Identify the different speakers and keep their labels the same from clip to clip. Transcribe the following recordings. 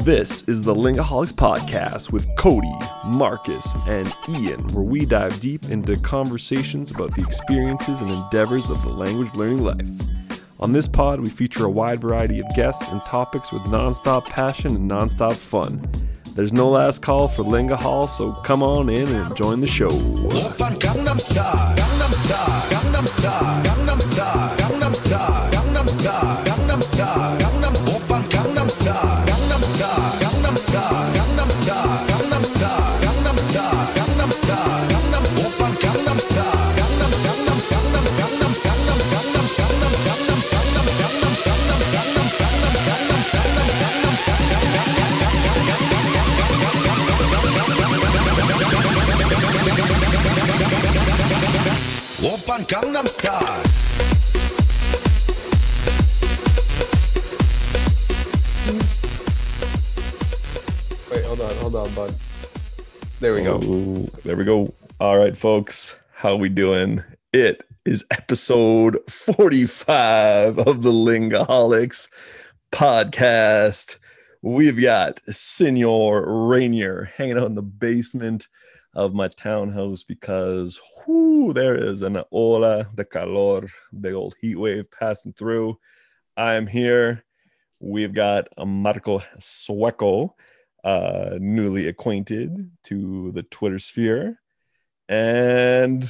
Speaker 1: This is the Lingaholics Podcast with Cody, Marcus, and Ian, where we dive deep into conversations about the experiences and endeavors of the language learning life. On this pod, we feature a wide variety of guests and topics with nonstop passion and nonstop fun. There's no last call for Lingahol, so come on in and join the show.
Speaker 2: 오
Speaker 3: Gangnam Style. There we go.
Speaker 1: Ooh, there we go. All right, folks, how we doing? It is episode 45 of the Lingaholics podcast. We've got Senor Rainier hanging out in the basement of my townhouse because whoo, there is an ola de calor, big old heat wave passing through. I'm here. We've got Marco Sueco, uh, newly acquainted to the Twitter sphere. And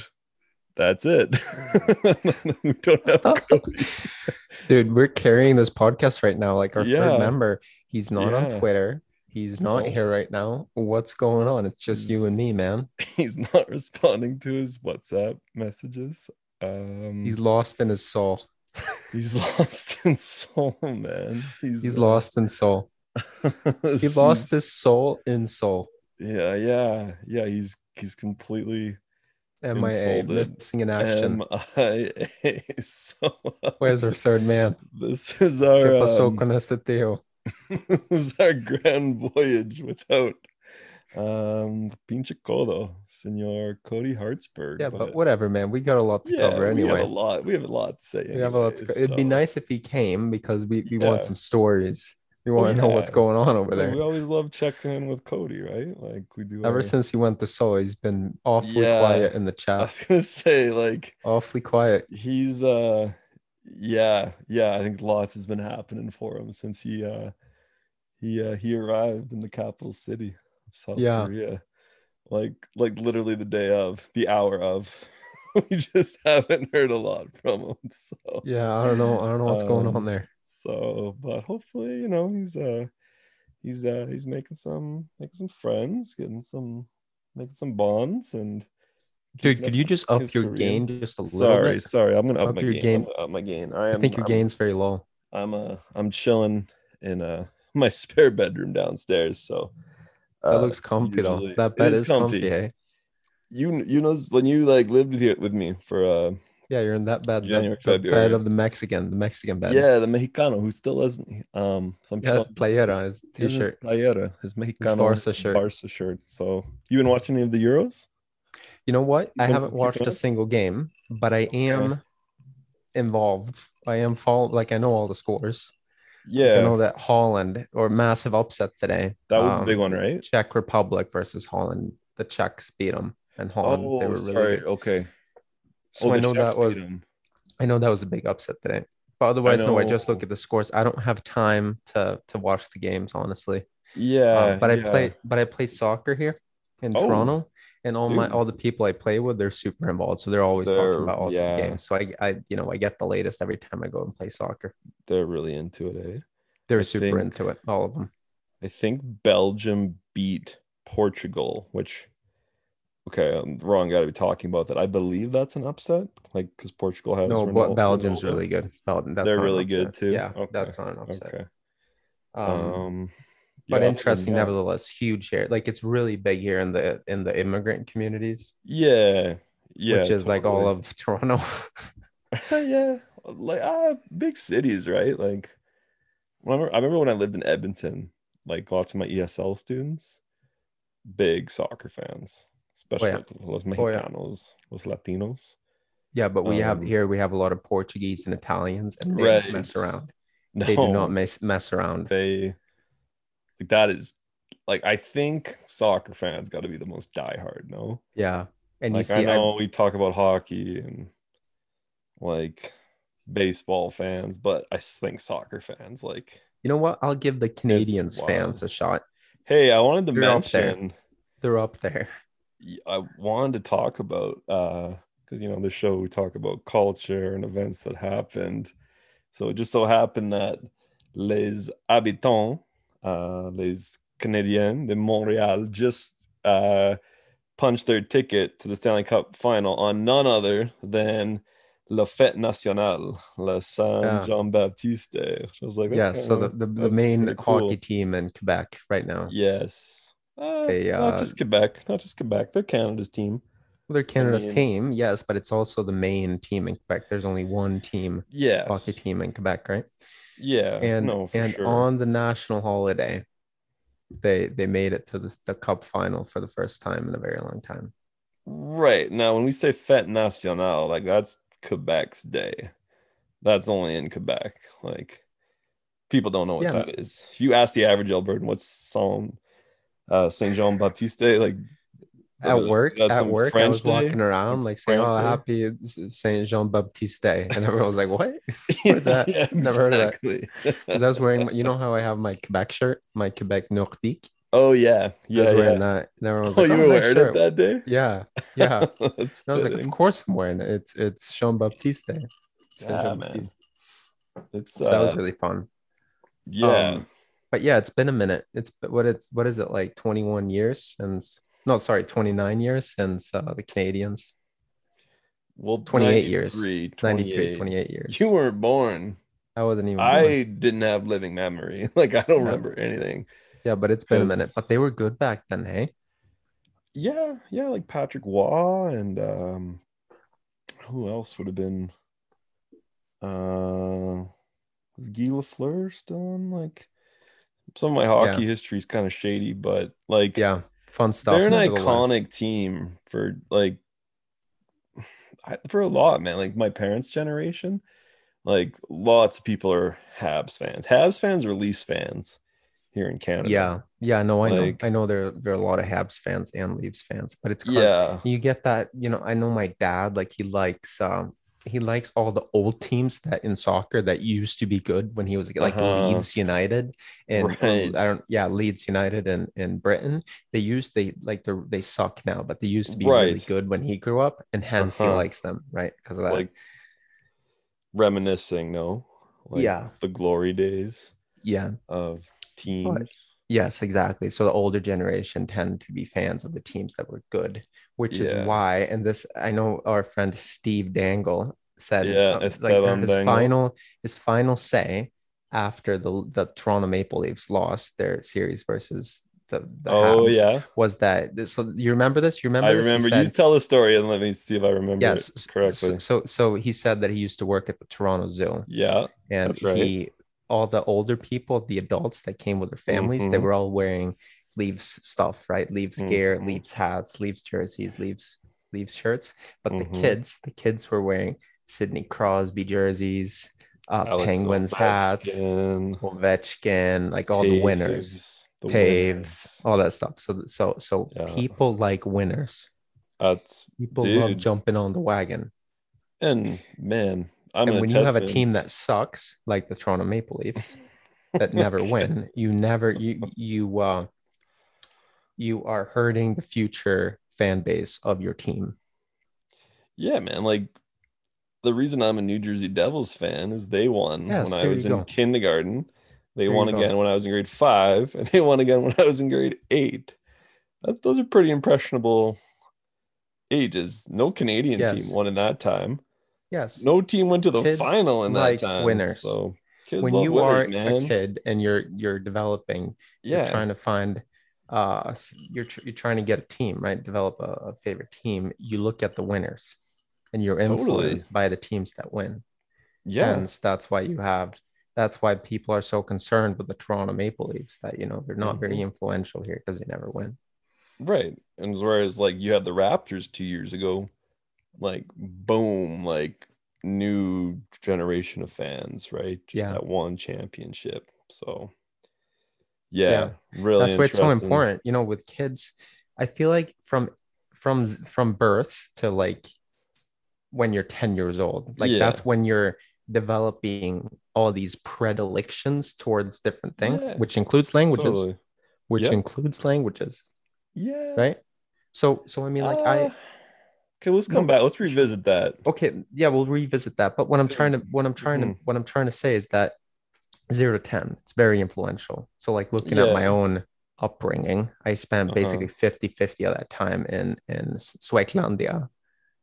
Speaker 1: that's it. we don't have.
Speaker 3: Dude, we're carrying this podcast right now. Like our
Speaker 1: Yeah.
Speaker 3: third member, he's not
Speaker 1: Yeah.
Speaker 3: on Twitter. He's not
Speaker 1: No.
Speaker 3: here right now. What's going on? It's just you and me, man.
Speaker 1: He's not responding to his WhatsApp messages. Um,
Speaker 3: He's lost in his soul.
Speaker 1: he's lost in soul, man. He's,
Speaker 3: He's
Speaker 1: uh,
Speaker 3: lost in soul. He lost his soul in soul.
Speaker 1: Yeah, yeah, yeah. He's he's completely
Speaker 3: MIA, missing in action.
Speaker 1: MIA. So
Speaker 3: Where's our third man?
Speaker 1: this is our um,
Speaker 3: con este tío?
Speaker 1: this is our grand voyage without um pinche codo, Senor Cody Hartsburg.
Speaker 3: Yeah, but whatever, man. We got a lot to
Speaker 1: yeah,
Speaker 3: cover
Speaker 1: we have
Speaker 3: anyway.
Speaker 1: a lot. We have a lot to say.
Speaker 3: We have a lot to go. It'd be nice if he came because we, we
Speaker 1: Yeah.
Speaker 3: want some stories.
Speaker 1: Oh,
Speaker 3: want to know what's going on over there.
Speaker 1: We always love checking in with Cody, right? Like we do.
Speaker 3: Ever
Speaker 1: our-
Speaker 3: since he went to Seoul, he's been awfully
Speaker 1: Yeah.
Speaker 3: quiet in the chat.
Speaker 1: I was gonna say, like
Speaker 3: Awfully quiet.
Speaker 1: he's uh yeah yeah i think lots has been happening for him since he uh he uh he arrived in the capital city of south
Speaker 3: Yeah.
Speaker 1: korea like like literally the day of the hour of we just haven't heard a lot from him so
Speaker 3: Yeah, I don't know. I don't know what's going
Speaker 1: Um,
Speaker 3: on there.
Speaker 1: So but hopefully you know he's uh he's uh he's making some making some friends getting some making some bonds and
Speaker 3: Dude, could you just up your
Speaker 1: career.
Speaker 3: gain just a little
Speaker 1: sorry
Speaker 3: bit?
Speaker 1: sorry sorry. i'm gonna up,
Speaker 3: Up
Speaker 1: my
Speaker 3: your
Speaker 1: gain,
Speaker 3: gain.
Speaker 1: Up my gain i am
Speaker 3: I think your
Speaker 1: I'm-
Speaker 3: gain's very low.
Speaker 1: I'm uh I'm chilling in uh my spare bedroom downstairs. So
Speaker 3: That
Speaker 1: uh,
Speaker 3: looks comfy though. That bed
Speaker 1: is
Speaker 3: is comfy. eh?
Speaker 1: You you know when you like lived here with me for uh
Speaker 3: Yeah, you're in that bed. that-
Speaker 1: January,
Speaker 3: the
Speaker 1: February.
Speaker 3: bed of the Mexican, the Mexican bed.
Speaker 1: yeah the Mexicano who still isn't um some
Speaker 3: Yeah, playera, his t-shirt.
Speaker 1: playera his Mexicano
Speaker 3: Barca shirt.
Speaker 1: Barca shirt. So you been watching any of the Euros?
Speaker 3: You know what? I haven't watched a single game, but I am involved. I am follow like I know all the scores.
Speaker 1: Yeah, I
Speaker 3: know that Holland or massive upset today.
Speaker 1: that was the
Speaker 3: Um,
Speaker 1: big one, right?
Speaker 3: Czech Republic versus Holland. The Czechs beat them, and Holland
Speaker 1: Oh,
Speaker 3: they were really
Speaker 1: sorry.
Speaker 3: good.
Speaker 1: Okay.
Speaker 3: So
Speaker 1: oh,
Speaker 3: I know that was. I know that was a big upset today. But otherwise, no, I just look at the scores. I don't have time to to watch the games, honestly.
Speaker 1: Yeah,
Speaker 3: Um, but I
Speaker 1: yeah.
Speaker 3: play but I play soccer here in
Speaker 1: Oh,
Speaker 3: Toronto, and all my all the people I play with, they're super involved. So they're always
Speaker 1: They're-
Speaker 3: talking about all
Speaker 1: yeah.
Speaker 3: the games. So I I you know I get the latest every time I go and play soccer.
Speaker 1: They're really into it, eh?
Speaker 3: They're
Speaker 1: I
Speaker 3: super
Speaker 1: think-
Speaker 3: into it, all of them.
Speaker 1: I think Belgium beat Portugal, which okay, I'm wrong. Got to be talking about that. I believe that's an upset, like because Portugal has
Speaker 3: No, but Belgium's
Speaker 1: Ronaldo.
Speaker 3: really good. Belgium, that's
Speaker 1: They're really good too?
Speaker 3: Yeah,
Speaker 1: Okay,
Speaker 3: that's not an upset.
Speaker 1: Okay,
Speaker 3: Um,
Speaker 1: um,
Speaker 3: but
Speaker 1: yeah,
Speaker 3: interesting,
Speaker 1: yeah.
Speaker 3: nevertheless. Huge here. Like it's really big here in the in the immigrant communities,
Speaker 1: Yeah, yeah,
Speaker 3: which is like all of Toronto.
Speaker 1: yeah, like ah, big cities, right? Like, remember, I remember when I lived in Edmonton, like lots of my ESL students, big soccer fans, especially
Speaker 3: yeah.
Speaker 1: like los
Speaker 3: Oh, yeah.
Speaker 1: Mexicanos, los Latinos.
Speaker 3: yeah, but we have
Speaker 1: Um,
Speaker 3: here we have a lot of Portuguese and Italians, and they
Speaker 1: Right.
Speaker 3: mess around.
Speaker 1: No,
Speaker 3: They do not mess mess around.
Speaker 1: They, Like that is like I think soccer fans got to be the most diehard. No,
Speaker 3: Yeah. And you
Speaker 1: like
Speaker 3: see,
Speaker 1: I
Speaker 3: I-
Speaker 1: know we talk about hockey and like baseball fans, but I think soccer fans like.
Speaker 3: you know what? I'll give the Canadians fans a shot.
Speaker 1: Hey, I wanted to
Speaker 3: up there.
Speaker 1: mention.
Speaker 3: They're up there.
Speaker 1: I wanted to talk about uh because you know the show we talk about culture and events that happened. So it just so happened that les habitants, uh, les Canadiens de Montréal, just uh, punched their ticket to the Stanley Cup final on none other than La Fête Nationale, La Saint
Speaker 3: Yeah.
Speaker 1: Jean Baptiste. I was like,
Speaker 3: yeah. So the,
Speaker 1: kinda-
Speaker 3: the, the
Speaker 1: that's
Speaker 3: main
Speaker 1: cool.
Speaker 3: hockey team in Quebec right now.
Speaker 1: Yes. Uh,
Speaker 3: They,
Speaker 1: not
Speaker 3: uh,
Speaker 1: just Quebec, not just Quebec. They're Canada's team.
Speaker 3: They're Canada's
Speaker 1: mean-
Speaker 3: team, yes, but it's also the main team in Quebec. There's only one team,
Speaker 1: Yes.
Speaker 3: hockey team in Quebec, right?
Speaker 1: Yeah.
Speaker 3: and
Speaker 1: no,
Speaker 3: and
Speaker 1: sure.
Speaker 3: on the national holiday they they made it to this, the cup final for the first time in a very long time
Speaker 1: right. Now, when we say Fête Nationale, like that's Quebec's day. That's only in Quebec. Like people don't know what
Speaker 3: Yeah.
Speaker 1: that is. If you ask the average Albertan what's Saint uh Saint Jean Baptiste like
Speaker 3: at
Speaker 1: uh,
Speaker 3: work at work i
Speaker 1: French
Speaker 3: was
Speaker 1: day?
Speaker 3: walking around like saying oh happy saint jean-baptiste day and everyone was like what What's that?
Speaker 1: Yeah,
Speaker 3: Never heard of that. because i was wearing you know how i have my quebec shirt my quebec nordique
Speaker 1: oh yeah.
Speaker 3: i
Speaker 1: Yeah.
Speaker 3: was wearing
Speaker 1: yeah.
Speaker 3: that and everyone was
Speaker 1: Oh,
Speaker 3: like
Speaker 1: you
Speaker 3: oh,
Speaker 1: were wearing
Speaker 3: shirt.
Speaker 1: it that day?
Speaker 3: yeah yeah i was like of course i'm wearing it it's it's jean-baptiste day Saint
Speaker 1: Yeah,
Speaker 3: Jean-Baptiste.
Speaker 1: It's
Speaker 3: so that was
Speaker 1: uh,
Speaker 3: really fun
Speaker 1: yeah.
Speaker 3: Um, but yeah, it's been a minute. It's what it's what is it like 21 years since no, sorry, 29 years since uh, the Canadians.
Speaker 1: well,
Speaker 3: 28 years.
Speaker 1: 93,
Speaker 3: 93,
Speaker 1: 28.
Speaker 3: 28 years.
Speaker 1: You weren't born.
Speaker 3: I wasn't even born.
Speaker 1: I didn't have living memory. Like I don't remember anything.
Speaker 3: yeah, but it's been a minute. But they were good back then, hey?
Speaker 1: Yeah, yeah, like Patrick Roy and um who else would have been uh was Guy Lafleur still on like some of my hockey history is kind of shady, but like
Speaker 3: Yeah, fun stuff.
Speaker 1: they're an iconic team for like for a lot, man. Like my parents' generation, like lots of people are Habs fans. Habs fans or Leafs fans here in Canada.
Speaker 3: Yeah, yeah, no, I
Speaker 1: Like-
Speaker 3: know. I know there there are a lot of Habs fans and Leafs fans, but it's
Speaker 1: yeah,
Speaker 3: you get that you know i know my dad like he likes um he likes all the old teams that in soccer that used to be good when he was like
Speaker 1: Uh-huh.
Speaker 3: leeds united and
Speaker 1: Right.
Speaker 3: i don't yeah leeds united and in britain they used they like they they suck now but they used to be really good when he grew up and hence he
Speaker 1: Uh-huh.
Speaker 3: likes them right because of that
Speaker 1: like reminiscing, no? Like
Speaker 3: Yeah.
Speaker 1: the glory days
Speaker 3: yeah
Speaker 1: of teams.
Speaker 3: Yes, exactly. So the older generation tend to be fans of the teams that were good, which
Speaker 1: Yeah.
Speaker 3: is why. And this, I know our friend Steve Dangle said,
Speaker 1: Yeah,
Speaker 3: uh, like his
Speaker 1: Dangle.
Speaker 3: final, his final say after the the Toronto Maple Leafs lost their series versus the, the
Speaker 1: oh
Speaker 3: Habs
Speaker 1: yeah,
Speaker 3: was that. So you remember this? You remember?
Speaker 1: I remember. you tell the story and let me see if I remember
Speaker 3: Yes.
Speaker 1: it correctly.
Speaker 3: So, so, so he said that he used to work at the Toronto Zoo
Speaker 1: yeah,
Speaker 3: and
Speaker 1: That's right.
Speaker 3: he all the older people the adults that came with their families they
Speaker 1: Mhm.
Speaker 3: were all wearing leaves stuff right leaves gear
Speaker 1: Mhm.
Speaker 3: leaves hats leaves jerseys leaves leaves shirts but the
Speaker 1: Mhm.
Speaker 3: kids the kids were wearing sidney crosby jerseys uh penguins hats
Speaker 1: Ovechkin,
Speaker 3: like all the winners
Speaker 1: Toews, the
Speaker 3: Toews
Speaker 1: winners.
Speaker 3: all that stuff so so so
Speaker 1: Yeah.
Speaker 3: people like winners
Speaker 1: That's
Speaker 3: people love jumping on the wagon
Speaker 1: and man, I'm
Speaker 3: and
Speaker 1: an
Speaker 3: when you have a team that sucks like the toronto maple leafs that never
Speaker 1: Okay.
Speaker 3: win you never you you uh you are hurting the future fan base of your team
Speaker 1: Yeah, man. Like the reason I'm a New Jersey Devils fan is they won
Speaker 3: Yes,
Speaker 1: when I was in
Speaker 3: go.
Speaker 1: kindergarten. They
Speaker 3: There
Speaker 1: won
Speaker 3: go.
Speaker 1: again when I was in grade five, and they won again when I was in grade eight. That, those are pretty impressionable ages. No Canadian
Speaker 3: Yes.
Speaker 1: team won in that time.
Speaker 3: Yes
Speaker 1: No team went to the
Speaker 3: Kids
Speaker 1: final in that
Speaker 3: like
Speaker 1: time.
Speaker 3: winners.
Speaker 1: So kids
Speaker 3: when you
Speaker 1: winners,
Speaker 3: are
Speaker 1: man.
Speaker 3: a kid and you're you're developing you're
Speaker 1: yeah,
Speaker 3: trying to find uh you're, you're trying to get a team right develop a, a favorite team you look at the winners and you're
Speaker 1: Totally.
Speaker 3: influenced by the teams that win
Speaker 1: yeah,
Speaker 3: Hence, that's why you have that's why people are so concerned with the Toronto Maple Leafs that you know they're not very
Speaker 1: Mhm.
Speaker 3: influential here because they never win.
Speaker 1: right. And whereas like you had the Raptors two years ago, like boom, like new generation of fans, right? Just
Speaker 3: Yeah.
Speaker 1: that one championship. So Yeah, really.
Speaker 3: that's why it's so important you know with kids i feel like from from from birth to like when you're 10 years old like
Speaker 1: Yeah.
Speaker 3: that's when you're developing all these predilections towards different things
Speaker 1: Yeah,
Speaker 3: which includes languages
Speaker 1: Totally.
Speaker 3: which
Speaker 1: Yep.
Speaker 3: includes languages
Speaker 1: Yeah.
Speaker 3: right so so i mean like i
Speaker 1: Uh, Okay, let's
Speaker 3: No,
Speaker 1: come back. Let's revisit that.
Speaker 3: okay yeah we'll revisit that but what i'm trying to what i'm trying
Speaker 1: Mhm.
Speaker 3: to what i'm trying to say is that zero to 10 it's very influential so like looking at my own upbringing i spent
Speaker 1: Uh-huh.
Speaker 3: basically 50 50 of that time in in Suecia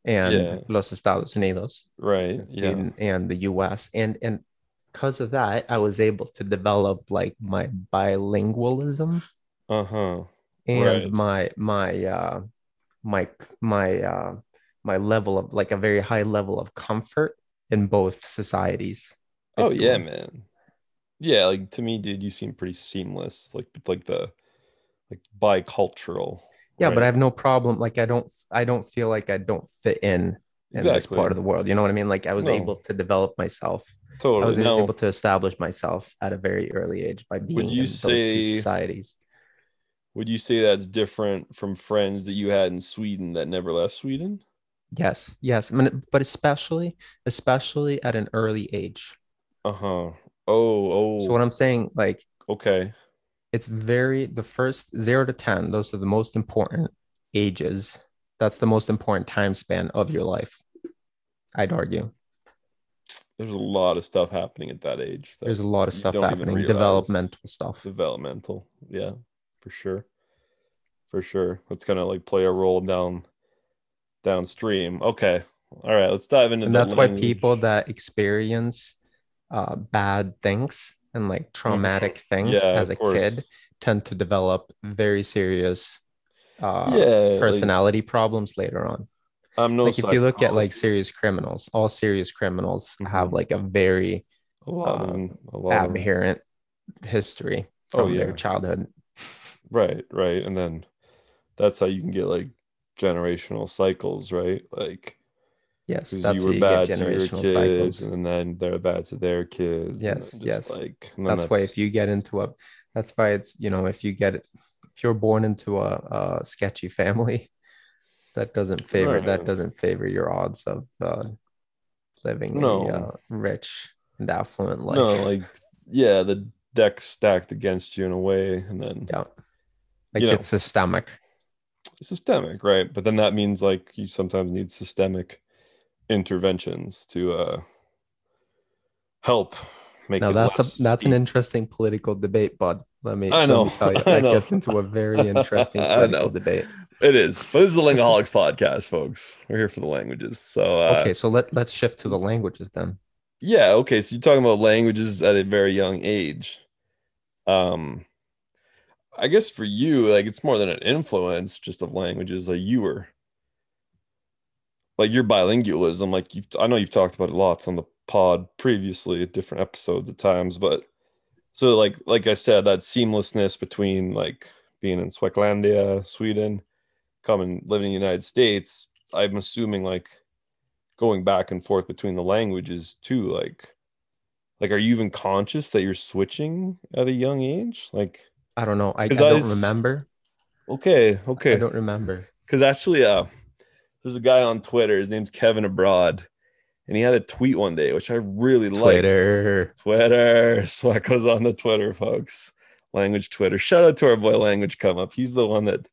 Speaker 3: and
Speaker 1: Yeah.
Speaker 3: los estados unidos
Speaker 1: Right. Yeah.
Speaker 3: in, and the us and and because of that i was able to develop like my bilingualism
Speaker 1: Uh huh.
Speaker 3: and
Speaker 1: Right.
Speaker 3: my my uh my my uh my level of like a very high level of comfort in both societies
Speaker 1: Oh yeah, man. Yeah, like to me, dude, you seem pretty seamless. Like like the like bicultural.
Speaker 3: yeah but i have no problem like i don't i don't feel like i don't fit in in this part of the world you know what i mean like i was
Speaker 1: No.
Speaker 3: able to develop myself
Speaker 1: totally.
Speaker 3: i was
Speaker 1: no,
Speaker 3: able to establish myself at a very early age by being in those two societies
Speaker 1: would you say that's different from friends that you had in Sweden that never left Sweden?
Speaker 3: yes yes I mean, but especially especially at an early age
Speaker 1: Uh huh. Oh, oh.
Speaker 3: so what i'm saying like
Speaker 1: okay.
Speaker 3: it's very the first zero to 10 those are the most important ages that's the most important time span of your life i'd argue
Speaker 1: There's a lot of stuff happening at that age. that
Speaker 3: there's a lot of stuff happening developmental stuff
Speaker 1: developmental yeah for sure for sure that's gonna like play a role down downstream okay all right let's dive into
Speaker 3: and that's why people that experience uh, bad things and like traumatic things
Speaker 1: Mm-hmm. Yeah,
Speaker 3: as a
Speaker 1: course.
Speaker 3: kid tend to develop very serious uh,
Speaker 1: yeah like,
Speaker 3: personality problems later on
Speaker 1: i'm no
Speaker 3: like if you look at like serious criminals all serious criminals have
Speaker 1: Mhm.
Speaker 3: like a very
Speaker 1: a lot of
Speaker 3: uh,
Speaker 1: a lot of them.
Speaker 3: aberrant history
Speaker 1: Oh,
Speaker 3: from their childhood.
Speaker 1: Right right and then that's how you can get like generational cycles right like
Speaker 3: Yes, that's
Speaker 1: you
Speaker 3: how
Speaker 1: were
Speaker 3: you
Speaker 1: bad
Speaker 3: get
Speaker 1: to your
Speaker 3: generational
Speaker 1: kids
Speaker 3: cycles.
Speaker 1: and then they're bad to their kids
Speaker 3: Yes, yes.
Speaker 1: like then
Speaker 3: That's why if you get into a, that's why it's you know if you get if you're born into a, a sketchy family, that doesn't favor that doesn't favor your odds of uh, living
Speaker 1: No.
Speaker 3: a uh, rich and affluent life.
Speaker 1: no like yeah the deck stacked against you in a way and then
Speaker 3: yeah, like
Speaker 1: you know.
Speaker 3: it's systemic.
Speaker 1: systemic right but then that means like you sometimes need systemic interventions to uh help make
Speaker 3: Now that's a that's an interesting political debate, bud. Let me
Speaker 1: I
Speaker 3: let
Speaker 1: know,
Speaker 3: me tell you that gets into a very interesting
Speaker 1: I
Speaker 3: political debate.
Speaker 1: it is but this is the lingaholics podcast folks we're here for the languages so uh
Speaker 3: okay, so let let's shift to the languages then.
Speaker 1: yeah okay so you're talking about languages at a very young age um i guess for you like it's more than an influence just of languages like you were like your bilingualism like you've i know you've talked about it lots on the pod previously at different episodes at times but so like like i said that seamlessness between like being in Sweklandia, sweden coming living in the united states i'm assuming like going back and forth between the languages too like like are you even conscious that you're switching at a young age? Like
Speaker 3: I don't know. I, I don't
Speaker 1: s-
Speaker 3: remember.
Speaker 1: okay okay.
Speaker 3: I don't remember.
Speaker 1: because actually uh there's a guy on twitter his name's kevin abroad and he had a tweet one day which i really liked
Speaker 3: Twitter.
Speaker 1: twitter goes on the twitter folks language twitter shout out to our boy language come up he's the one that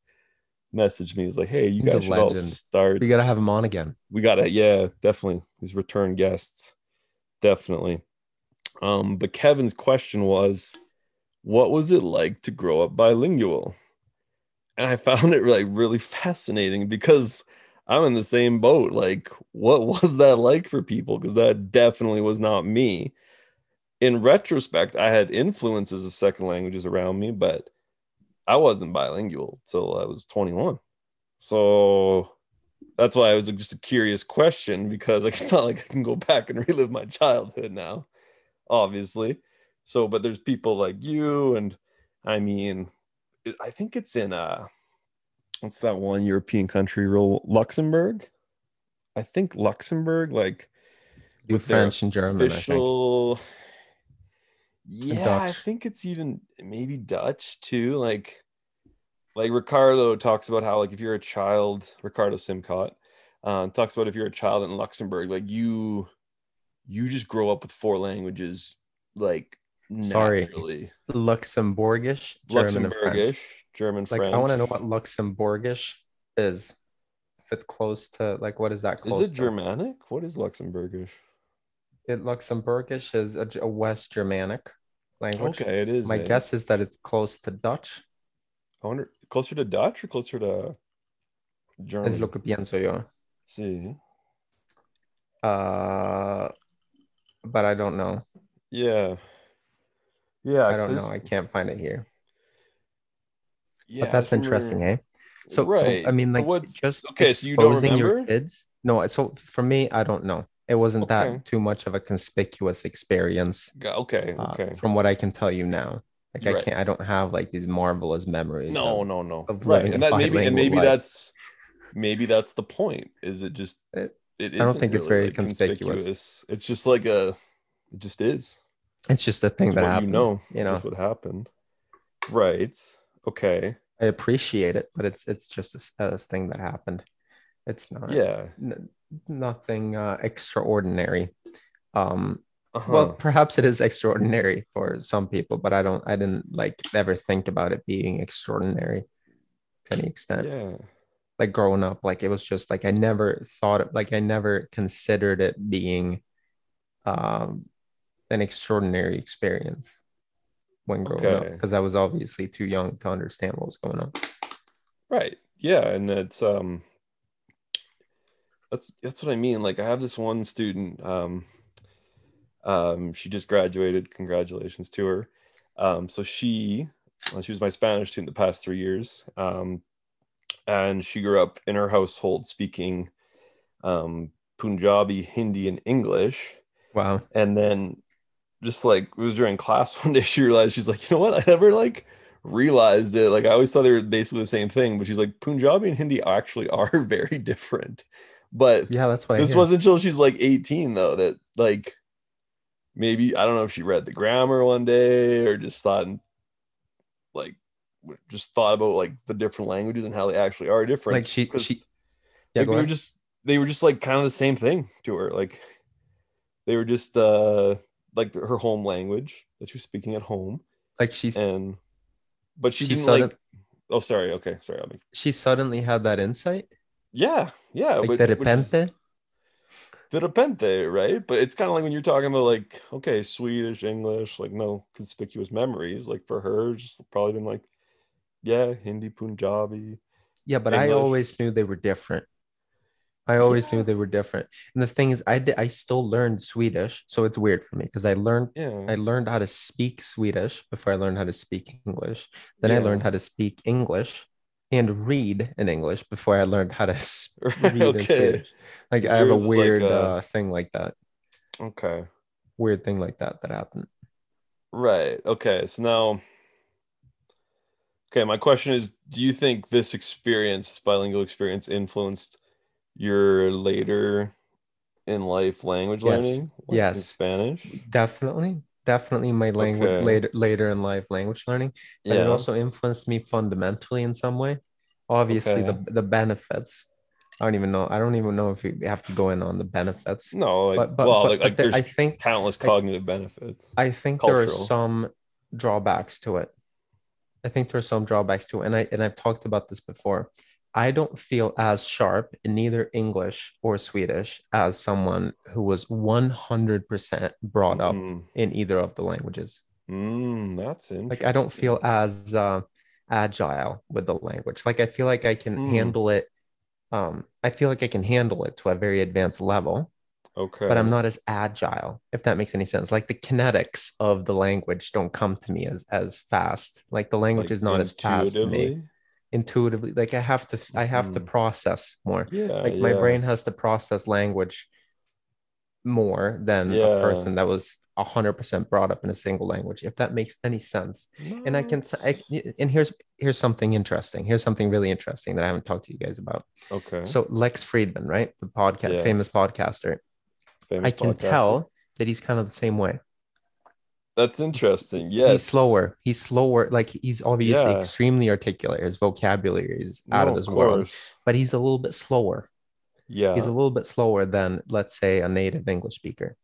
Speaker 1: messaged me he's like hey you
Speaker 3: He's
Speaker 1: guys should all start
Speaker 3: We gotta have him on again.
Speaker 1: we gotta yeah definitely these return guests definitely um but kevin's question was what was it like to grow up bilingual? And i found it like really fascinating because i'm in the same boat like what was that like for people? Because that definitely was not me. In retrospect i had influences of second languages around me but i wasn't bilingual till i was 21 so that's why it was just a curious question because like it's not like I can go back and relive my childhood now, obviously. So, but there's people like you, and I mean, I think it's in uh, what's that one European country? real Luxembourg. I think Luxembourg, like
Speaker 3: Do
Speaker 1: With
Speaker 3: French and German. I think.
Speaker 1: official. Yeah, I think it's even maybe Dutch too. Like, like Ricardo talks about how like if you're a child, Ricardo Simcott uh, talks about if you're a child in Luxembourg, like you, you just grow up with four languages, like
Speaker 3: Sorry.
Speaker 1: naturally.
Speaker 3: Luxembourgish, German.
Speaker 1: Luxembourgish, German,
Speaker 3: Like
Speaker 1: French.
Speaker 3: I want to know what Luxembourgish is. If it's close to like what is that
Speaker 1: Is
Speaker 3: close
Speaker 1: it
Speaker 3: to?
Speaker 1: Germanic? What is Luxembourgish?
Speaker 3: It Luxembourgish is a, a West Germanic language.
Speaker 1: Okay, it is.
Speaker 3: My guess is that it's close to Dutch.
Speaker 1: I wonder closer to Dutch or closer to German.
Speaker 3: Es lo que pienso yo.
Speaker 1: See,
Speaker 3: Uh, but I don't know.
Speaker 1: yeah, yeah.
Speaker 3: I don't know. I can't find it here.
Speaker 1: yeah,
Speaker 3: but that's
Speaker 1: remember-
Speaker 3: interesting, eh? So,
Speaker 1: right.
Speaker 3: so I mean, like,
Speaker 1: what's-
Speaker 3: just
Speaker 1: okay, so you don't
Speaker 3: your
Speaker 1: remember?
Speaker 3: kids. No, so for me, I don't know. It wasn't
Speaker 1: Okay.
Speaker 3: that too much of a conspicuous experience,
Speaker 1: Ga- okay,
Speaker 3: uh,
Speaker 1: okay.
Speaker 3: from what I can tell you now. Like, I can't. I don't have like these marvelous memories.
Speaker 1: No,
Speaker 3: of-
Speaker 1: no, no.
Speaker 3: of
Speaker 1: Right, and that maybe and maybe
Speaker 3: life.
Speaker 1: that's maybe that's the point. Is it just
Speaker 3: It-
Speaker 1: it
Speaker 3: I don't think it's very
Speaker 1: like,
Speaker 3: conspicuous.
Speaker 1: It's just like a, it just is.
Speaker 3: It's just a thing
Speaker 1: It's
Speaker 3: that happened.
Speaker 1: you know.
Speaker 3: you know.
Speaker 1: That's what happened. Right. Okay.
Speaker 3: I appreciate it, but it's it's just a thing that happened. It's not.
Speaker 1: Yeah.
Speaker 3: n- nothing uh, extraordinary. Um,
Speaker 1: Uh-huh.
Speaker 3: well, perhaps it is extraordinary for some people, but I don't. I didn't like ever think about it being extraordinary to any extent.
Speaker 1: yeah.
Speaker 3: Like growing up, like it was just like I never thought it. Like I never considered it being um, an extraordinary experience when growing up because I was obviously too young to understand what was going on.
Speaker 1: Right. Yeah, and it's um that's that's what I mean. Like I have this one student um um she just graduated. Congratulations to her. Um so she well, she was my Spanish student the past 3 years. Um and she grew up in her household speaking um Punjabi, Hindi and English
Speaker 3: Wow.
Speaker 1: and then just like it was during class one day she realized she's like you know what? I never like realized it. Like i always thought they were basically the same thing but she's like punjabi and hindi actually are very different. But
Speaker 3: Yeah, that's why
Speaker 1: this wasn't until she's like 18 though that like maybe i don't know if she read the grammar one day or just thought like just thought about like the different languages and how they actually are different.
Speaker 3: Like she she yeah
Speaker 1: like, they were just they were just like kind of the same thing to her. Like they were just uh like her home language that she was speaking at home.
Speaker 3: Like she's
Speaker 1: and but she,
Speaker 3: She
Speaker 1: didn't
Speaker 3: sudden-
Speaker 1: like oh sorry. Okay sorry. I'll make,
Speaker 3: she suddenly had that insight?
Speaker 1: Yeah. Yeah.
Speaker 3: Like de
Speaker 1: which is-
Speaker 3: repente?
Speaker 1: De repente right? But it's kind of like when you're talking about like okay swedish english like no conspicuous memories. Like for her just probably been like yeah hindi punjabi
Speaker 3: yeah but i always knew they were different i always
Speaker 1: Yeah.
Speaker 3: knew they were different. And the thing is i did i still learned swedish so it's weird for me because i learned
Speaker 1: yeah.
Speaker 3: I learned how to speak swedish before i learned how to speak english. Then i learned how to speak english and read in english before i learned how to read in swedish. Like
Speaker 1: So
Speaker 3: i have a
Speaker 1: is like
Speaker 3: weird
Speaker 1: a-
Speaker 3: uh, thing like that.
Speaker 1: Okay.
Speaker 3: Weird thing like that that happened.
Speaker 1: Right. Okay. So now, okay, my question is Do you think this experience, bilingual experience, influenced your later in life language
Speaker 3: Yes.
Speaker 1: learning? like in
Speaker 3: Yes.
Speaker 1: Spanish?
Speaker 3: definitely definitely my language
Speaker 1: Okay.
Speaker 3: later later in life language learning but it also influenced me fundamentally in some way obviously the the benefits i don't even know i don't even know if we have to go in on the benefits
Speaker 1: No, like,
Speaker 3: but but,
Speaker 1: well,
Speaker 3: but,
Speaker 1: like, there's
Speaker 3: i think
Speaker 1: countless
Speaker 3: I-
Speaker 1: cognitive benefits.
Speaker 3: i think there are some drawbacks to it i think there are some drawbacks to it and i and i've talked about this before i don't feel as sharp in neither english or swedish as someone who was 100% brought up
Speaker 1: Mm,
Speaker 3: in either of the languages.
Speaker 1: Mm, that's interesting.
Speaker 3: like i don't feel as uh, agile with the language. Like i feel like i can
Speaker 1: Hmm.
Speaker 3: handle it um i feel like i can handle it to a very advanced level
Speaker 1: okay.
Speaker 3: but i'm not as agile if that makes any sense. Like the kinetics of the language don't come to me as as fast. Like the language
Speaker 1: like,
Speaker 3: is not as fast to me
Speaker 1: intuitively?
Speaker 3: like i have to i have to
Speaker 1: Mhm.
Speaker 3: process more
Speaker 1: Yeah.
Speaker 3: like my
Speaker 1: yeah.
Speaker 3: brain has to process language more than
Speaker 1: Yeah.
Speaker 3: a person that was 100% brought up in a single language if that makes any sense and I can I, and here's here's something interesting. Here's something really interesting that I haven't talked to you guys about.
Speaker 1: Okay.
Speaker 3: So Lex Fridman, right, the podcast, famous podcaster,
Speaker 1: Famous
Speaker 3: I can
Speaker 1: podcaster.
Speaker 3: tell that he's kind of the same way.
Speaker 1: That's interesting. Yes.
Speaker 3: He's slower. He's slower. Like he's obviously
Speaker 1: Yeah.
Speaker 3: extremely articulate. His vocabulary is out
Speaker 1: No,
Speaker 3: of this world, but he's a little bit slower.
Speaker 1: Yeah.
Speaker 3: He's a little bit slower than, let's say, a native English speaker.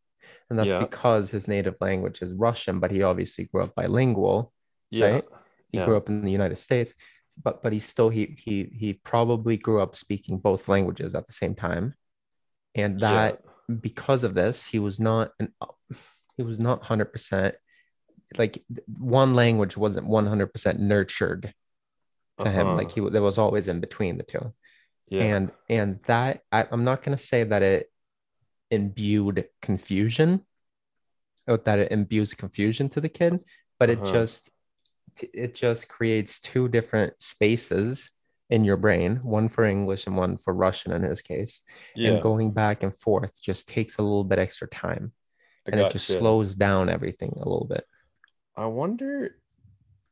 Speaker 3: And that's
Speaker 1: Yeah.
Speaker 3: because his native language is Russian, but he obviously grew up bilingual.
Speaker 1: yeah.
Speaker 3: right? He
Speaker 1: Yeah.
Speaker 3: grew up in the United States, but but he still he he he probably grew up speaking both languages at the same time. And that because of this, he was not an he was not 100% like one language wasn't 100% nurtured to him
Speaker 1: Uh-huh.
Speaker 3: like he there was always in between the two
Speaker 1: yeah.
Speaker 3: and and that I, i'm not going to say that it imbued confusion or that it imbues confusion to the kid but it
Speaker 1: Uh-huh.
Speaker 3: just it just creates two different spaces in your brain one for english and one for russian in his case
Speaker 1: yeah.
Speaker 3: and going back and forth just takes a little bit extra time
Speaker 1: I
Speaker 3: and it just
Speaker 1: gotcha.
Speaker 3: slows down everything a little bit
Speaker 1: I wonder.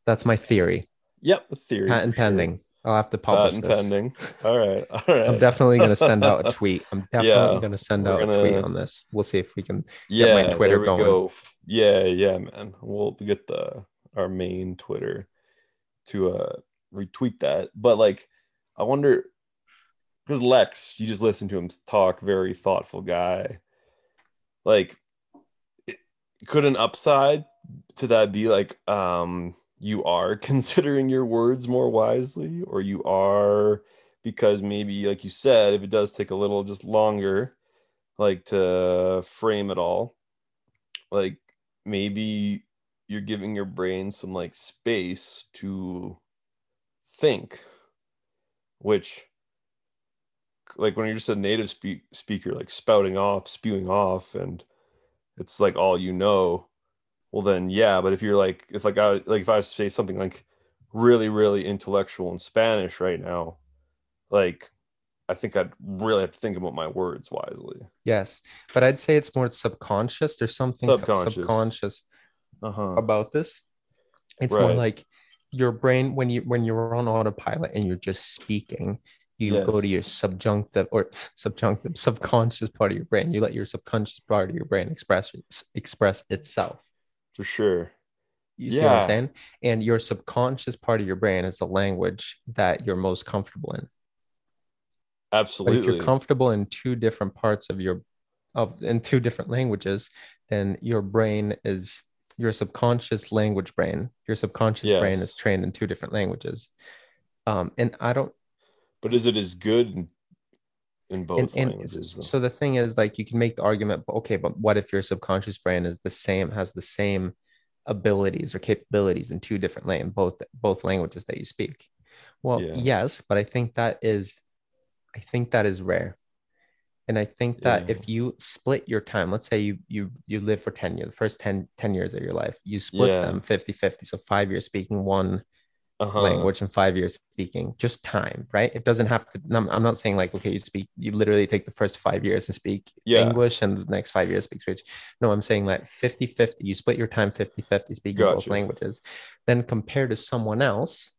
Speaker 3: that's my theory
Speaker 1: Yep. The theory.
Speaker 3: patent
Speaker 1: sure.
Speaker 3: pending i'll have to publish
Speaker 1: Patent
Speaker 3: this
Speaker 1: pending. All right. All right.
Speaker 3: I'm definitely going to send out a tweet. I'm definitely
Speaker 1: Yeah,
Speaker 3: going to send out a tweet on this. We'll see if we can.
Speaker 1: yeah,
Speaker 3: my Twitter going.
Speaker 1: go. Yeah, yeah, man. We'll get the our main Twitter to uh retweet that. But like, I wonder because Lex, you just listen to him talk, very thoughtful guy. Like, could an upside to that be like, um, you are considering your words more wisely, or you are because maybe, like you said, if it does take a little just longer, like to frame it all, like maybe you're giving your brain some like space to think, which like when you're just a native speak speaker, like spouting off, spewing off, and it's like all you know. Well, then yeah, but if you're like, if like I like if I say something like really, really intellectual in Spanish right now, like I think I'd really have to think about my words wisely.
Speaker 3: Yes, but I'd say it's more subconscious. There's something
Speaker 1: Subconscious.
Speaker 3: subconscious
Speaker 1: Uh huh.
Speaker 3: about this. It's more like your brain when you when you're on autopilot and you're just speaking. You go to your subjunctive or subjunctive subconscious part of your brain. You let your subconscious part of your brain express express itself.
Speaker 1: For sure.
Speaker 3: You see what I'm saying? And your subconscious part of your brain is the language that you're most comfortable in. But
Speaker 1: Absolutely.
Speaker 3: if you're comfortable in two different parts of your of in two different languages, then your brain is your subconscious language brain. Your subconscious brain is trained in two different languages. Um, and I don't
Speaker 1: but is it as good in, in both
Speaker 3: and, and
Speaker 1: languages? though?
Speaker 3: so the thing is like you can make the argument okay but what if your subconscious brain is the same has the same abilities or capabilities in two different languages both both languages that you speak well
Speaker 1: Yeah.
Speaker 3: yes but i think that is i think that is rare and i think that
Speaker 1: Yeah.
Speaker 3: if you split your time let's say you you you live for 10 years the first 10 10 years of your life you split
Speaker 1: Yeah.
Speaker 3: them 50 50 so five years speaking one
Speaker 1: uh-huh.
Speaker 3: language and five years speaking just time right it doesn't have to i'm, not saying like okay you speak you literally take the first five years and speak
Speaker 1: Yeah.
Speaker 3: english and the next five years speak switch no i'm saying like 50 50 you split your time 50 50 speaking both languages then compared to someone else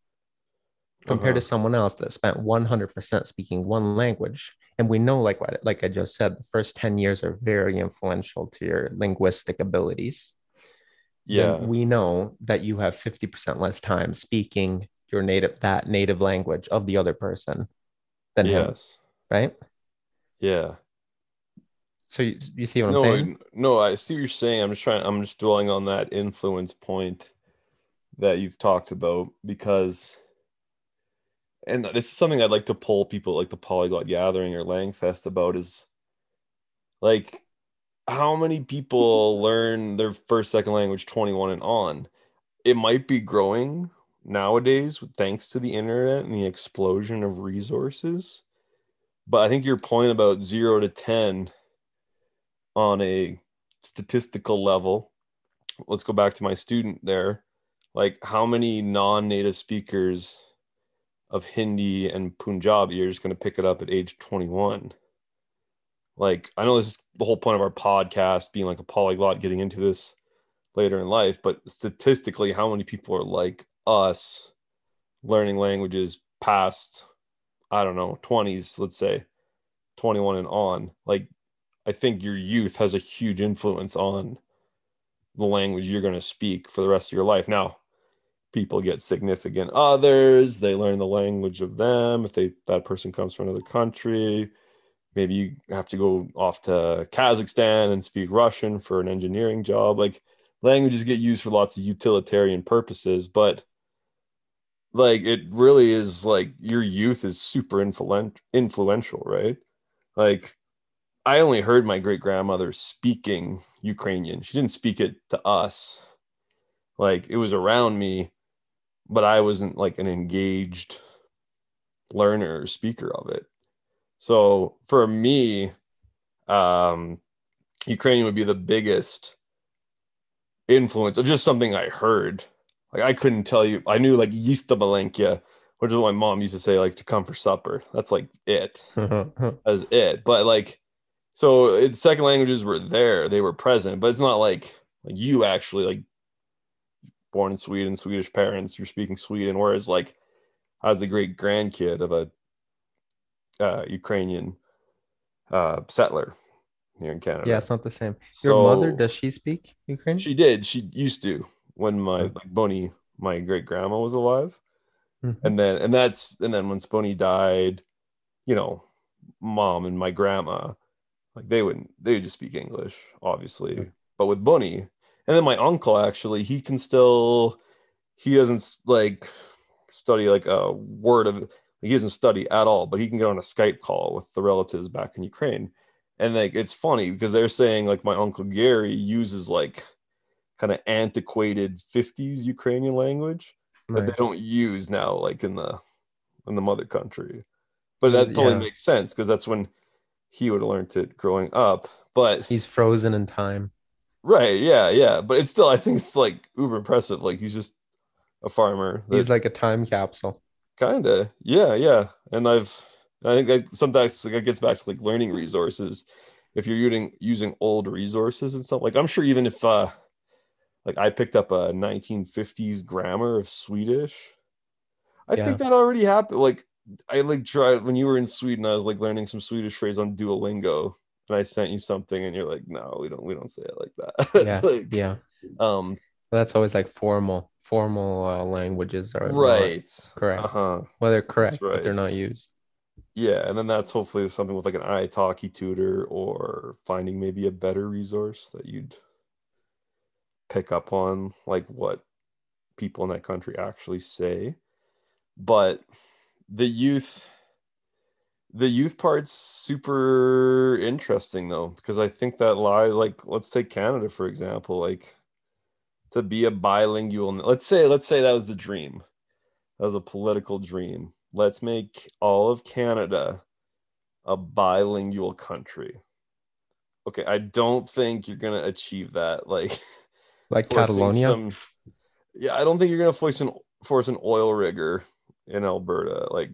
Speaker 3: compared to
Speaker 1: Uh-huh.
Speaker 3: someone else that spent 100% speaking one language and we know like what like i just said the first 10 years are very influential to your linguistic abilities
Speaker 1: Yeah.
Speaker 3: we know that you have 50% less time speaking your native that native language of the other person than him,
Speaker 1: yes.
Speaker 3: right?
Speaker 1: Yeah.
Speaker 3: So you, you see what I'm saying?
Speaker 1: I, no, I see what you're saying. I'm just trying. I'm just dwelling on that influence point that you've talked about because, and this is something I'd like to pull people like the Polyglot Gathering or Langfest about is like how many people learn their first second language 21 and on. It might be growing nowadays thanks to the internet and the explosion of resources. But I think your point about zero to 10 on a statistical level let's go back to my student there like how many non-native speakers of hindi and punjabi are just going to pick it up at age 21 like i know this is the whole point of our podcast being like a polyglot getting into this later in life but statistically how many people are like us learning languages past i don't know 20s let's say 21 and on like I think your youth has a huge influence on the language you're going to speak for the rest of your life. Now, people get significant others, they learn the language of them. If they that person comes from another country, maybe you have to go off to Kazakhstan and speak Russian for an engineering job. Like languages get used for lots of utilitarian purposes, but like it really is like your youth is super influen- influential, right? Like I only heard my great grandmother speaking Ukrainian. She didn't speak it to us. Like it was around me, but I wasn't like an engaged learner or speaker of it. So for me, um, Ukrainian would be the biggest influence of just something I heard. Like I couldn't tell you. I knew like Yista Malenkia, which is what my mom used to say, like to come for supper. That's like it. That's it. But like, so it's second languages were there, they were present, but it's not like like you actually like born in Sweden, Swedish parents, you're speaking Sweden. Whereas like I was the great grandkid of a uh, Ukrainian uh, settler here in Canada.
Speaker 3: yeah, it's not the same. Your mother, does she speak Ukrainian?
Speaker 1: She did. She used to when my
Speaker 3: Mm.
Speaker 1: like Bonnie, my great grandma was alive,
Speaker 3: Mhm.
Speaker 1: and then and that's and then once Bonnie died, you know, mom and my grandma, like they wouldn't they would just speak English, obviously.
Speaker 3: Mm.
Speaker 1: But with Bonnie, and then my uncle actually, he can still he doesn't like study like a word of he doesn't study at all, but he can get on a Skype call with the relatives back in Ukraine. And like it's funny because they're saying like my uncle Gary uses like kind of antiquated 50s Ukrainian language that they don't use now like in the in the mother country. But that
Speaker 3: Yeah.
Speaker 1: totally makes sense because that's when he would have learned it growing up. But
Speaker 3: He's frozen in time.
Speaker 1: right, yeah, yeah. But it's still I think it's like uber impressive. Like he's just a farmer.
Speaker 3: He's like a time capsule.
Speaker 1: Kinda, yeah, yeah. And I've, I think that sometimes like, it gets back to like learning resources. If you're using using old resources and stuff, like I'm sure even if uh, like I picked up a 1950s grammar of Swedish, I
Speaker 3: Yeah.
Speaker 1: think that already happened. Like I like tried when you were in Sweden, I was like learning some Swedish phrase on Duolingo, and I sent you something, and you're like, no, we don't, we don't say it like that.
Speaker 3: Yeah,
Speaker 1: like,
Speaker 3: yeah.
Speaker 1: um,
Speaker 3: That's always like formal. Formal uh, languages are
Speaker 1: right,
Speaker 3: correct.
Speaker 1: Uh-huh.
Speaker 3: Well, they're correct,
Speaker 1: That's
Speaker 3: but they're not used.
Speaker 1: Yeah, and then that's hopefully something with like an italki tutor or finding maybe a better resource that you'd pick up on like what people in that country actually say. But the youth the youth part's super interesting though because I think that lies like let's take Canada for example like to be a bilingual let's say let's say that was the dream that was a political dream let's make all of Canada a bilingual country. Okay, I don't think you're gonna achieve that. Like
Speaker 3: Like Catalonia.
Speaker 1: some- yeah, I don't think you're gonna force an force an oil rigger in Alberta like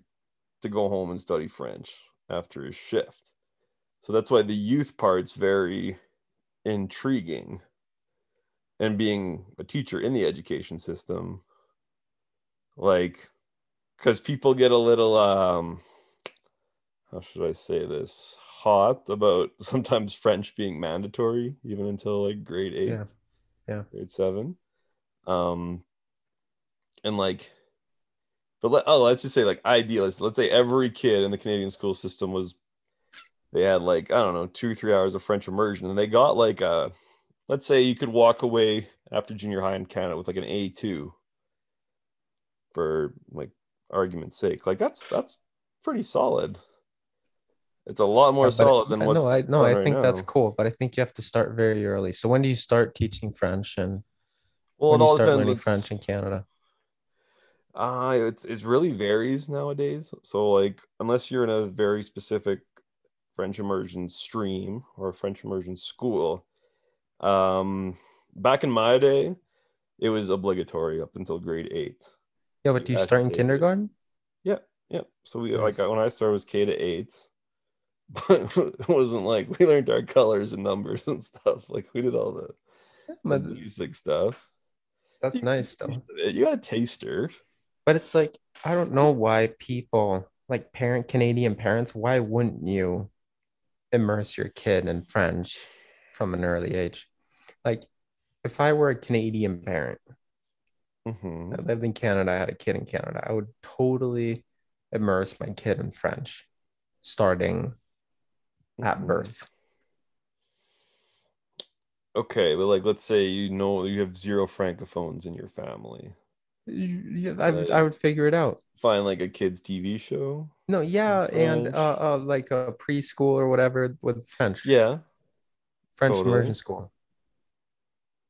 Speaker 1: to go home and study French after his shift. So that's why the youth part's very intriguing. And being a teacher in the education system, like because people get a little um how should I say this hot about sometimes French being mandatory even until like grade eight,
Speaker 3: Yeah. Yeah.
Speaker 1: grade seven. Um and like but let, oh let's just say like idealist, let's say every kid in the Canadian school system was they had like I don't know two three hours of French immersion and they got like a let's say you could walk away after junior high in Canada with like an A2 for like argument's sake. Like that's that's pretty solid. It's a lot more
Speaker 3: Yeah,
Speaker 1: solid than what's
Speaker 3: no, I no, I
Speaker 1: right
Speaker 3: think that's cool, but I think you have to start very early. So when do you start teaching French and
Speaker 1: Well,
Speaker 3: when
Speaker 1: it
Speaker 3: do you
Speaker 1: all
Speaker 3: start
Speaker 1: depends.
Speaker 3: learning French in Canada?
Speaker 1: Uh, it's it really varies nowadays. So like unless you're in a very specific French immersion stream or a French immersion school, um, back in my day, it was obligatory up until grade eight.
Speaker 3: Yeah, but do you start in kindergarten?
Speaker 1: Yep. So we
Speaker 3: Nice.
Speaker 1: like when I started was K to eight, but it wasn't like we learned our colors and numbers and stuff. Like we did all the, the
Speaker 3: But
Speaker 1: basic stuff.
Speaker 3: that's
Speaker 1: You-
Speaker 3: nice though.
Speaker 1: You got a taster.
Speaker 3: But it's like I don't know why people like parent Canadian parents, why wouldn't you immerse your kid in French from an early age? Like if I were a Canadian parent,
Speaker 1: Mhm.
Speaker 3: I lived in Canada, I had a kid in Canada, I would totally immerse my kid in French starting at
Speaker 1: Mhm.
Speaker 3: birth.
Speaker 1: Okay, but like, let's say you know you have zero francophones in your family.
Speaker 3: Yeah, I,
Speaker 1: Right.
Speaker 3: I would figure it out.
Speaker 1: Find like a kids' TV show.
Speaker 3: No, yeah, and uh, uh, like a preschool or whatever with French,
Speaker 1: Yeah,
Speaker 3: French
Speaker 1: totally.
Speaker 3: immersion school,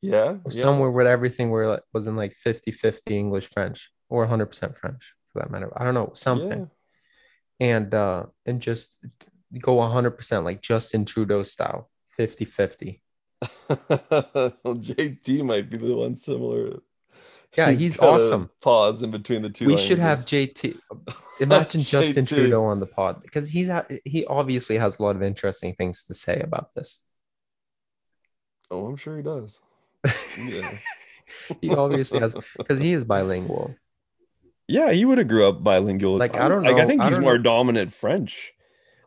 Speaker 1: yeah,
Speaker 3: or
Speaker 1: yeah.
Speaker 3: somewhere where everything were like, was in like 50-50 English French or 100% French for that matter. I don't know, something. And uh and just go 100% like Justin Trudeau style, 50-50.
Speaker 1: Yeah. JT might be the one similar.
Speaker 3: Yeah, he's
Speaker 1: a
Speaker 3: awesome.
Speaker 1: Pause in between the two.
Speaker 3: We should have. JT. Imagine Justin Trudeau on the pod because he's he obviously has a lot of interesting things to say about this.
Speaker 1: Oh, I'm sure he does. Yeah.
Speaker 3: He obviously has because he is bilingual.
Speaker 1: Yeah, he would have grew up bilingual.
Speaker 3: Like, I don't
Speaker 1: Like, I think
Speaker 3: I
Speaker 1: he's more
Speaker 3: know.
Speaker 1: dominant French.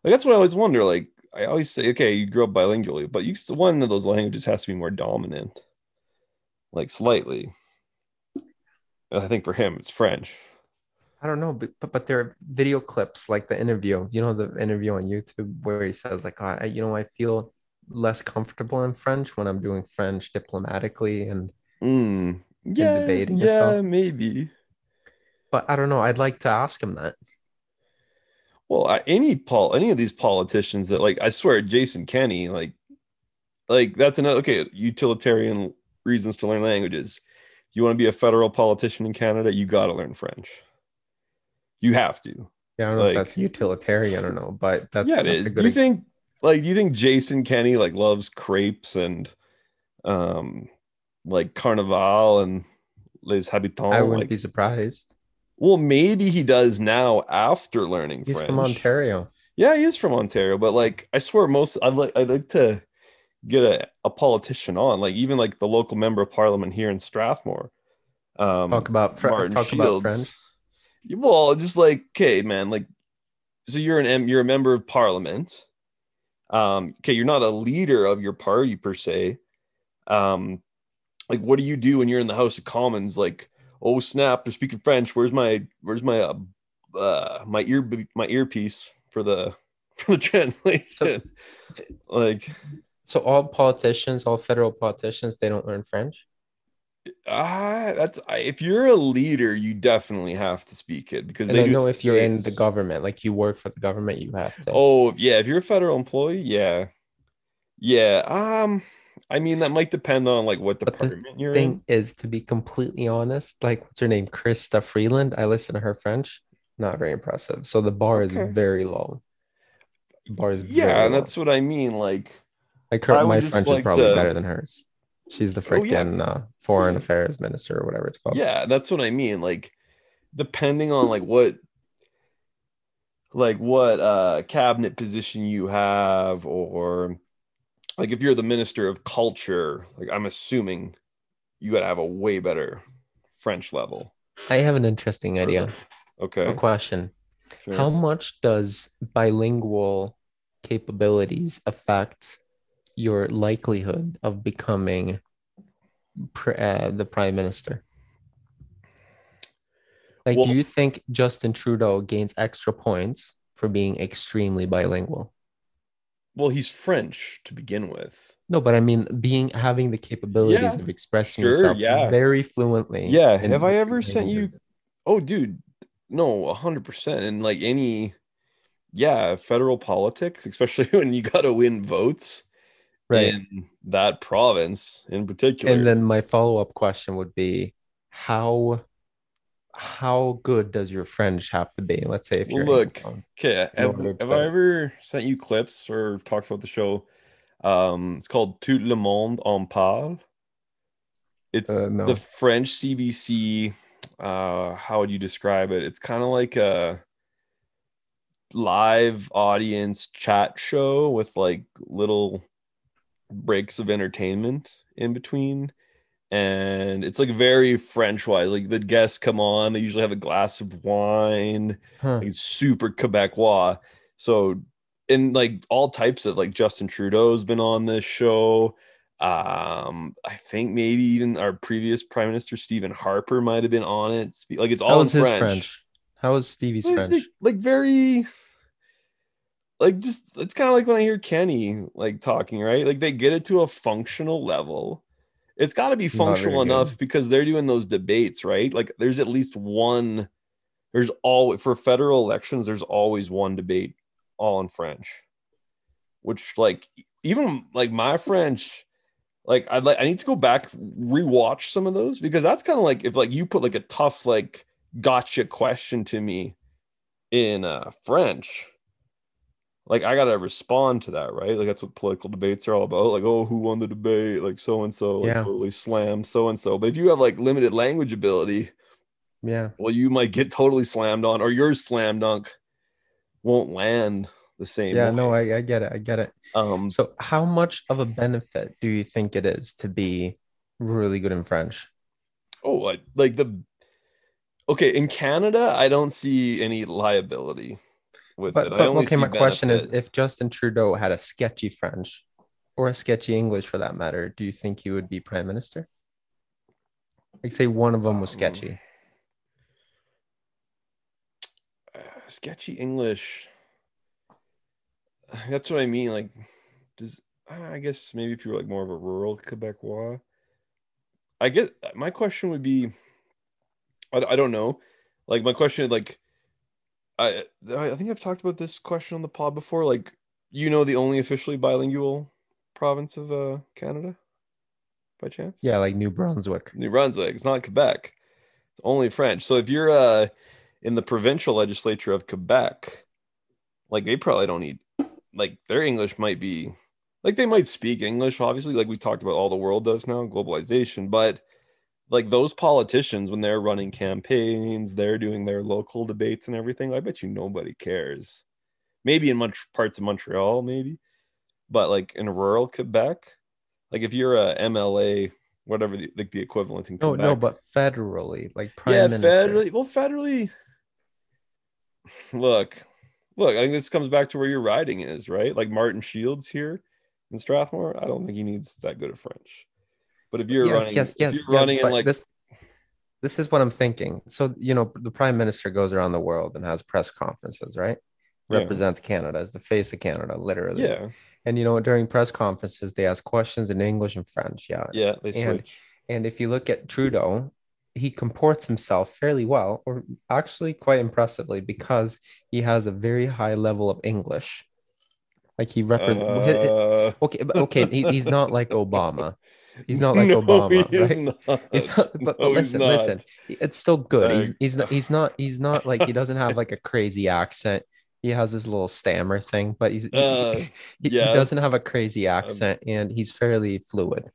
Speaker 1: Like that's what I always wonder. Like I always say, okay, you grew up bilingually, but you one of those languages has to be more dominant, like slightly. And I think for him, it's French.
Speaker 3: I don't know, but, but but there are video clips like the interview. You know the interview on YouTube where he says like, I, you know, I feel less comfortable in French when I'm doing French diplomatically, and
Speaker 1: Mm. Yeah,
Speaker 3: debating and
Speaker 1: yeah,
Speaker 3: stuff.
Speaker 1: maybe.
Speaker 3: but I don't know. I'd like to ask him that.
Speaker 1: Well, I, any Paul, any of these politicians that like, I swear, Jason Kenney, like, like that's another okay. Utilitarian reasons to learn languages. You want to be a federal politician in Canada, you got to learn French. You have to.
Speaker 3: Yeah, I don't know
Speaker 1: Like-
Speaker 3: if that's utilitarian or no, but that's
Speaker 1: yeah, it
Speaker 3: that's
Speaker 1: is. Do you think like do you think Jason Kenney like loves crepes and um like Carnival and Les Habitants?
Speaker 3: I wouldn't
Speaker 1: Like,
Speaker 3: be surprised.
Speaker 1: well, maybe he does now after learning
Speaker 3: He's
Speaker 1: French.
Speaker 3: from Ontario.
Speaker 1: Yeah, he is from Ontario, but like I swear most I'd like I'd like to get a, a politician on, like even like the local member of parliament here in Strathmore. Um
Speaker 3: Talk about Fre-
Speaker 1: Martin
Speaker 3: talk about
Speaker 1: Shields.
Speaker 3: French.
Speaker 1: Well, just like okay, man, like so you're an M- you're a member of parliament. Um, okay, you're not a leader of your party per se. Um, like what do you do when you're in the House of Commons? Like, oh snap, they're speaking French. Where's my where's my uh, uh my ear my earpiece for the for the translation? like
Speaker 3: So all politicians, all federal politicians, they don't learn French.
Speaker 1: Ah, that's if you're a leader, you definitely have to speak it because
Speaker 3: And
Speaker 1: they
Speaker 3: I know if you're in the government, like you work for the government, you have to.
Speaker 1: Oh yeah, if you're a federal employee, yeah, yeah. Um, I mean that might depend on like what
Speaker 3: But the
Speaker 1: department you're
Speaker 3: thing is, to be completely honest, like what's her name, Chrystia Freeland. I listen to her French, not very impressive. So the bar
Speaker 1: Okay.
Speaker 3: is very low. The bar is
Speaker 1: in. Yeah, and
Speaker 3: low.
Speaker 1: that's what I mean. Like,
Speaker 3: like her,
Speaker 1: I
Speaker 3: my French
Speaker 1: like
Speaker 3: is probably
Speaker 1: to-
Speaker 3: better than hers. She's the
Speaker 1: Oh, yeah.
Speaker 3: freaking uh, foreign
Speaker 1: Yeah.
Speaker 3: affairs minister or whatever it's called.
Speaker 1: yeah, that's what I mean. Like, depending on like what, like what uh cabinet position you have, or like if you're the minister of culture, like I'm assuming you got to have a way better French level.
Speaker 3: I have an interesting idea.
Speaker 1: Okay.
Speaker 3: A question.
Speaker 1: sure.
Speaker 3: How much does bilingual capabilities affect your likelihood of becoming pr- uh, the prime minister? Like,
Speaker 1: Well-
Speaker 3: do you think Justin Trudeau gains extra points for being extremely bilingual?
Speaker 1: Well, he's French to begin with.
Speaker 3: No, but I mean, being having the capabilities
Speaker 1: Yeah,
Speaker 3: of expressing
Speaker 1: sure,
Speaker 3: yourself
Speaker 1: yeah.
Speaker 3: very fluently.
Speaker 1: Yeah, have I ever sent you- Oh, dude, no, a hundred percent. And like any, yeah, federal politics, especially when you got to win votes
Speaker 3: Right.
Speaker 1: in that province in particular.
Speaker 3: And then my follow-up question would be how how good does your French have to be? Let's say if you're
Speaker 1: look, okay, have, have I ever sent you clips or talked about the show? Um, it's called Tout le monde en parle. It's
Speaker 3: Uh, no.
Speaker 1: the French CBC. Uh, how would you describe it? It's kind of like a live audience chat show with like little breaks of entertainment in between. And it's like very French wise. Like the guests come on, they usually have a glass of wine
Speaker 3: Huh.
Speaker 1: like super Quebecois. So, and like all types of like Justin Trudeau's been on this show. Um, I think maybe even our previous Prime Minister Stephen Harper might have been on it. Like it's all
Speaker 3: How
Speaker 1: in
Speaker 3: his
Speaker 1: French.
Speaker 3: French? How was Stevie's
Speaker 1: Like-
Speaker 3: French?
Speaker 1: Like, like very like just it's kind of like when I hear Kenney like talking, right? Like they get it to a functional level. It's got to be functional
Speaker 3: good.
Speaker 1: enough because they're doing those debates, right? Like there's at least one there's all for federal elections there's always one debate all in French. Which like even like my French like I'd like I need to go back rewatch some of those because that's kind of like if like you put like a tough like gotcha question to me in uh French like I gotta respond to that, right? Like that's what political debates are all about. Like, oh, who won the debate? Like so and so totally slammed so and so. But if you have like limited language ability,
Speaker 3: Yeah.
Speaker 1: well, you might get totally slammed on, or your slam dunk won't land the same.
Speaker 3: Yeah,
Speaker 1: way.
Speaker 3: no, I, I get it. I get it.
Speaker 1: um
Speaker 3: So, how much of a benefit do you think it is to be really good in French?
Speaker 1: oh like, like the okay in Canada, I don't see any liability with
Speaker 3: But,
Speaker 1: it. I
Speaker 3: but okay, my question is if Justin Trudeau had a sketchy French or a sketchy English for that matter, do you think he would be prime minister? Like, say one of them was
Speaker 1: Um,
Speaker 3: sketchy.
Speaker 1: uh, sketchy English. That's what I mean. Like, does I guess maybe if you're like more of a rural Quebecois, I guess my question would be, I, I don't know. Like my question, is like, I I think I've talked about this question on the pod before. Like, you know, the only officially bilingual province of uh Canada, by chance?
Speaker 3: Yeah, like New Brunswick.
Speaker 1: New Brunswick. It's not Quebec. It's only French. So if you're uh in the provincial legislature of Quebec, like they probably don't need like their English might be like they might speak English, obviously, like we talked about all the world does now, globalization, but like those politicians when they're running campaigns, they're doing their local debates and everything. I bet you nobody cares. Maybe in much parts of Montreal, maybe, but like in rural Quebec, like if you're a MLA, whatever the, like the equivalent in oh,
Speaker 3: No,
Speaker 1: Quebec.
Speaker 3: no, but federally, like prime
Speaker 1: yeah,
Speaker 3: minister.
Speaker 1: federally. Well, federally. Look, look. I think this comes back to where your riding is, right? Like Martin Shields here in Strathmore. I don't think he needs that good of French. But if you're
Speaker 3: yes,
Speaker 1: running,
Speaker 3: yes, yes,
Speaker 1: running
Speaker 3: yes,
Speaker 1: in
Speaker 3: but
Speaker 1: like
Speaker 3: this. This is what I'm thinking. So, you know, the prime minister goes around the world and has press conferences, right?
Speaker 1: Yeah.
Speaker 3: Represents Canada as the face of Canada, literally.
Speaker 1: yeah,
Speaker 3: And you know, during press conferences, they ask questions in English and French. Yeah.
Speaker 1: yeah, they
Speaker 3: And-. And if you look at Trudeau, he comports himself fairly well, or actually quite impressively, because he has a very high level of English. Like he represents.
Speaker 1: Uh,
Speaker 3: okay, okay, he, he's not like Obama. He's not like
Speaker 1: no,
Speaker 3: Obama,
Speaker 1: he is
Speaker 3: right?
Speaker 1: not.
Speaker 3: He's not, but, but
Speaker 1: No,
Speaker 3: listen, listen. It's still good. He's he's not he's not he's not like he doesn't have like a crazy accent. He has his little stammer thing, but he's he-
Speaker 1: Uh,
Speaker 3: he, he
Speaker 1: yeah.
Speaker 3: doesn't have a crazy accent and he's fairly fluid.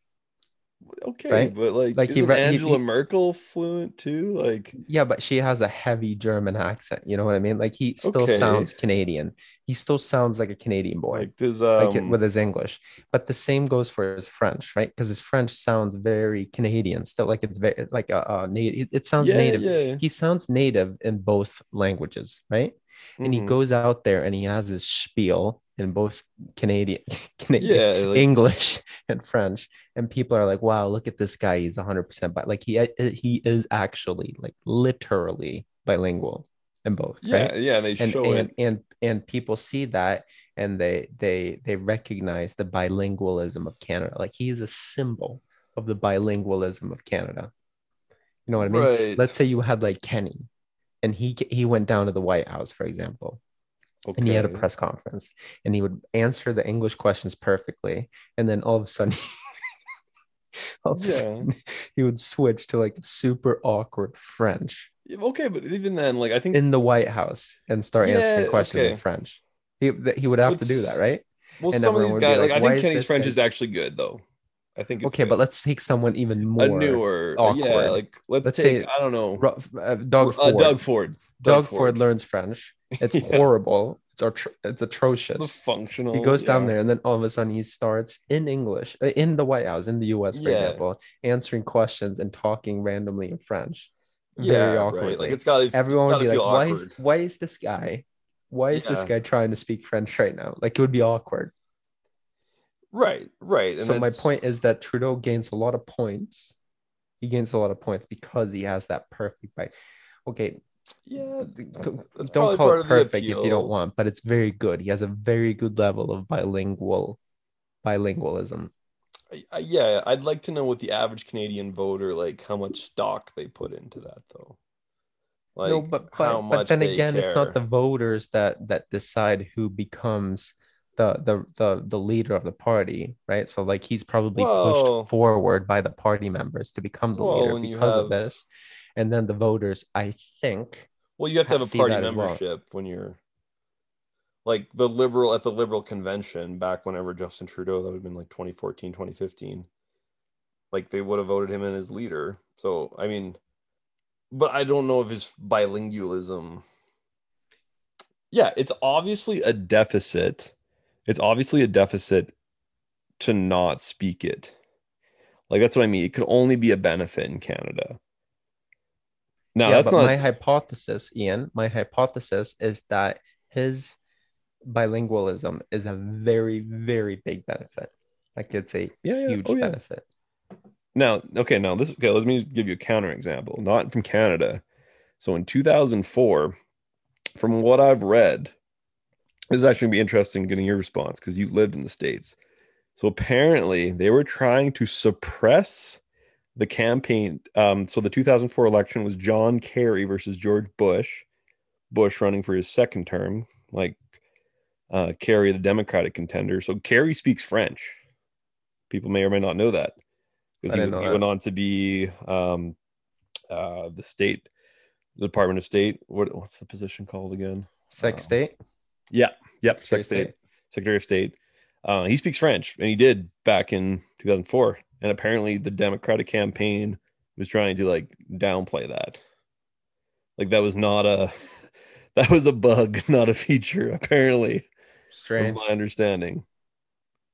Speaker 1: Okay,
Speaker 3: right?
Speaker 1: but like,
Speaker 3: Like, he
Speaker 1: isn't
Speaker 3: re- he-
Speaker 1: Angela
Speaker 3: he-
Speaker 1: Merkel fluent too? Like,
Speaker 3: Yeah, but she has a heavy German accent. You know what I mean? Like he still
Speaker 1: Okay.
Speaker 3: sounds Canadian. He still sounds like a Canadian boy.
Speaker 1: like does um,
Speaker 3: like with his English. But the same goes for his French, right? Because his French sounds very Canadian, still like it's very like a, a native. It sounds
Speaker 1: yeah,
Speaker 3: native.
Speaker 1: Yeah,
Speaker 3: He sounds native in both languages, right? And he
Speaker 1: Mhm.
Speaker 3: goes out there and he has his spiel in both Canadian, Canadian
Speaker 1: yeah, like,
Speaker 3: English and French, and people are like, "Wow, look at this guy! He's 100 percent bi like he uh, uh, he is actually like literally bilingual in both,
Speaker 1: yeah,
Speaker 3: right?"
Speaker 1: yeah. They
Speaker 3: and
Speaker 1: show
Speaker 3: and,
Speaker 1: it.
Speaker 3: and and people see that and they they they recognize the bilingualism of Canada. Like he is a symbol of the bilingualism of Canada. You know what I mean?
Speaker 1: Right.
Speaker 3: Let's say you had like Kenney, and he he went down to the White House, for example, and he had a press conference, and he would answer the English questions perfectly, and then all of a sudden. all of a sudden, he would switch to like super awkward French
Speaker 1: Okay, but even then, like I think
Speaker 3: in the White House and start answering
Speaker 1: Yeah,
Speaker 3: questions in. French. He he would have to do that, right?
Speaker 1: well,
Speaker 3: and
Speaker 1: some of these guys, like,
Speaker 3: like,
Speaker 1: I think
Speaker 3: Kenney's
Speaker 1: French
Speaker 3: guy-"
Speaker 1: is actually good though. I think it's
Speaker 3: Okay,
Speaker 1: good.
Speaker 3: but let's take someone even more.
Speaker 1: a newer, yeah,
Speaker 3: awkward.
Speaker 1: like let's,
Speaker 3: Let's
Speaker 1: take
Speaker 3: say
Speaker 1: I don't know,
Speaker 3: Ru- uh, Doug
Speaker 1: uh,
Speaker 3: Ford.
Speaker 1: Doug Ford.
Speaker 3: Doug Ford learns French. It's
Speaker 1: Yeah.
Speaker 3: horrible. It's atro- it's
Speaker 1: The
Speaker 3: atrocious.
Speaker 1: functional.
Speaker 3: He goes down there, and then all of a sudden he starts in English uh, in the White House in the U.S. For
Speaker 1: Yeah.
Speaker 3: example, answering questions and talking randomly in French,
Speaker 1: Yeah,
Speaker 3: very
Speaker 1: right.
Speaker 3: awkwardly.
Speaker 1: Like it's got.
Speaker 3: Everyone would be like, "Why is why is this guy? Why is this guy trying to speak French right now? Like it would be awkward."
Speaker 1: Right, right. And
Speaker 3: so my point is that Trudeau gains a lot of points. He gains a lot of points because he has that perfect bite. Okay,
Speaker 1: yeah,
Speaker 3: don't call it perfect if you don't want, but it's very good. He has a very good level of bilingual bilingualism.
Speaker 1: I- I- yeah. I'd like to know what the average Canadian voter like, how much stock they put into that, though. Like,
Speaker 3: no, but
Speaker 1: how
Speaker 3: but, but then again, it's not the voters that that decide who becomes the the the the leader of the party, right? So like he's probably
Speaker 1: Well-
Speaker 3: pushed forward by the party members to become the
Speaker 1: Well,
Speaker 3: leader because of this, and then the voters, I think,
Speaker 1: Well, you have to have a party
Speaker 3: as well.
Speaker 1: membership when you're like the liberal at the liberal convention back whenever Justin Trudeau, that would have been like 2014, 2015. Like they would have voted him in as leader. So, I mean, but I don't know if his bilingualism. Yeah, it's obviously a deficit. It's obviously a deficit to not speak it. Like that's what I mean. It could only be a benefit in Canada. No,
Speaker 3: yeah,
Speaker 1: that's not
Speaker 3: my hypothesis, Ian. My hypothesis is that his bilingualism is a very, very big benefit. Like it's a
Speaker 1: Yeah, yeah.
Speaker 3: huge
Speaker 1: Oh, yeah.
Speaker 3: benefit.
Speaker 1: Now, okay, now this okay, let me give you a counter example, not from Canada. So in 2004, from what I've read, this is actually gonna be interesting getting your response because you lived in the States. So apparently they were trying to suppress the campaign. Um, so the 2004 election was John Kerry versus George Bush, Bush running for his second term, like uh, Kerry, the Democratic contender. So Kerry speaks French. People may or may not know that because
Speaker 3: I
Speaker 1: he, he went on to be um, uh, the state, the Department of State. What, what's the position called again?
Speaker 3: sec
Speaker 1: Wow.
Speaker 3: state.
Speaker 1: Yeah, yep,
Speaker 3: Secretary
Speaker 1: Sec State,
Speaker 3: of
Speaker 1: Secretary of State. Uh, he speaks French, and he did back in 2004. And apparently, the Democratic campaign was trying to like downplay that. Like that was not a that was a bug, not a feature. Apparently,
Speaker 3: Strange.
Speaker 1: from my understanding.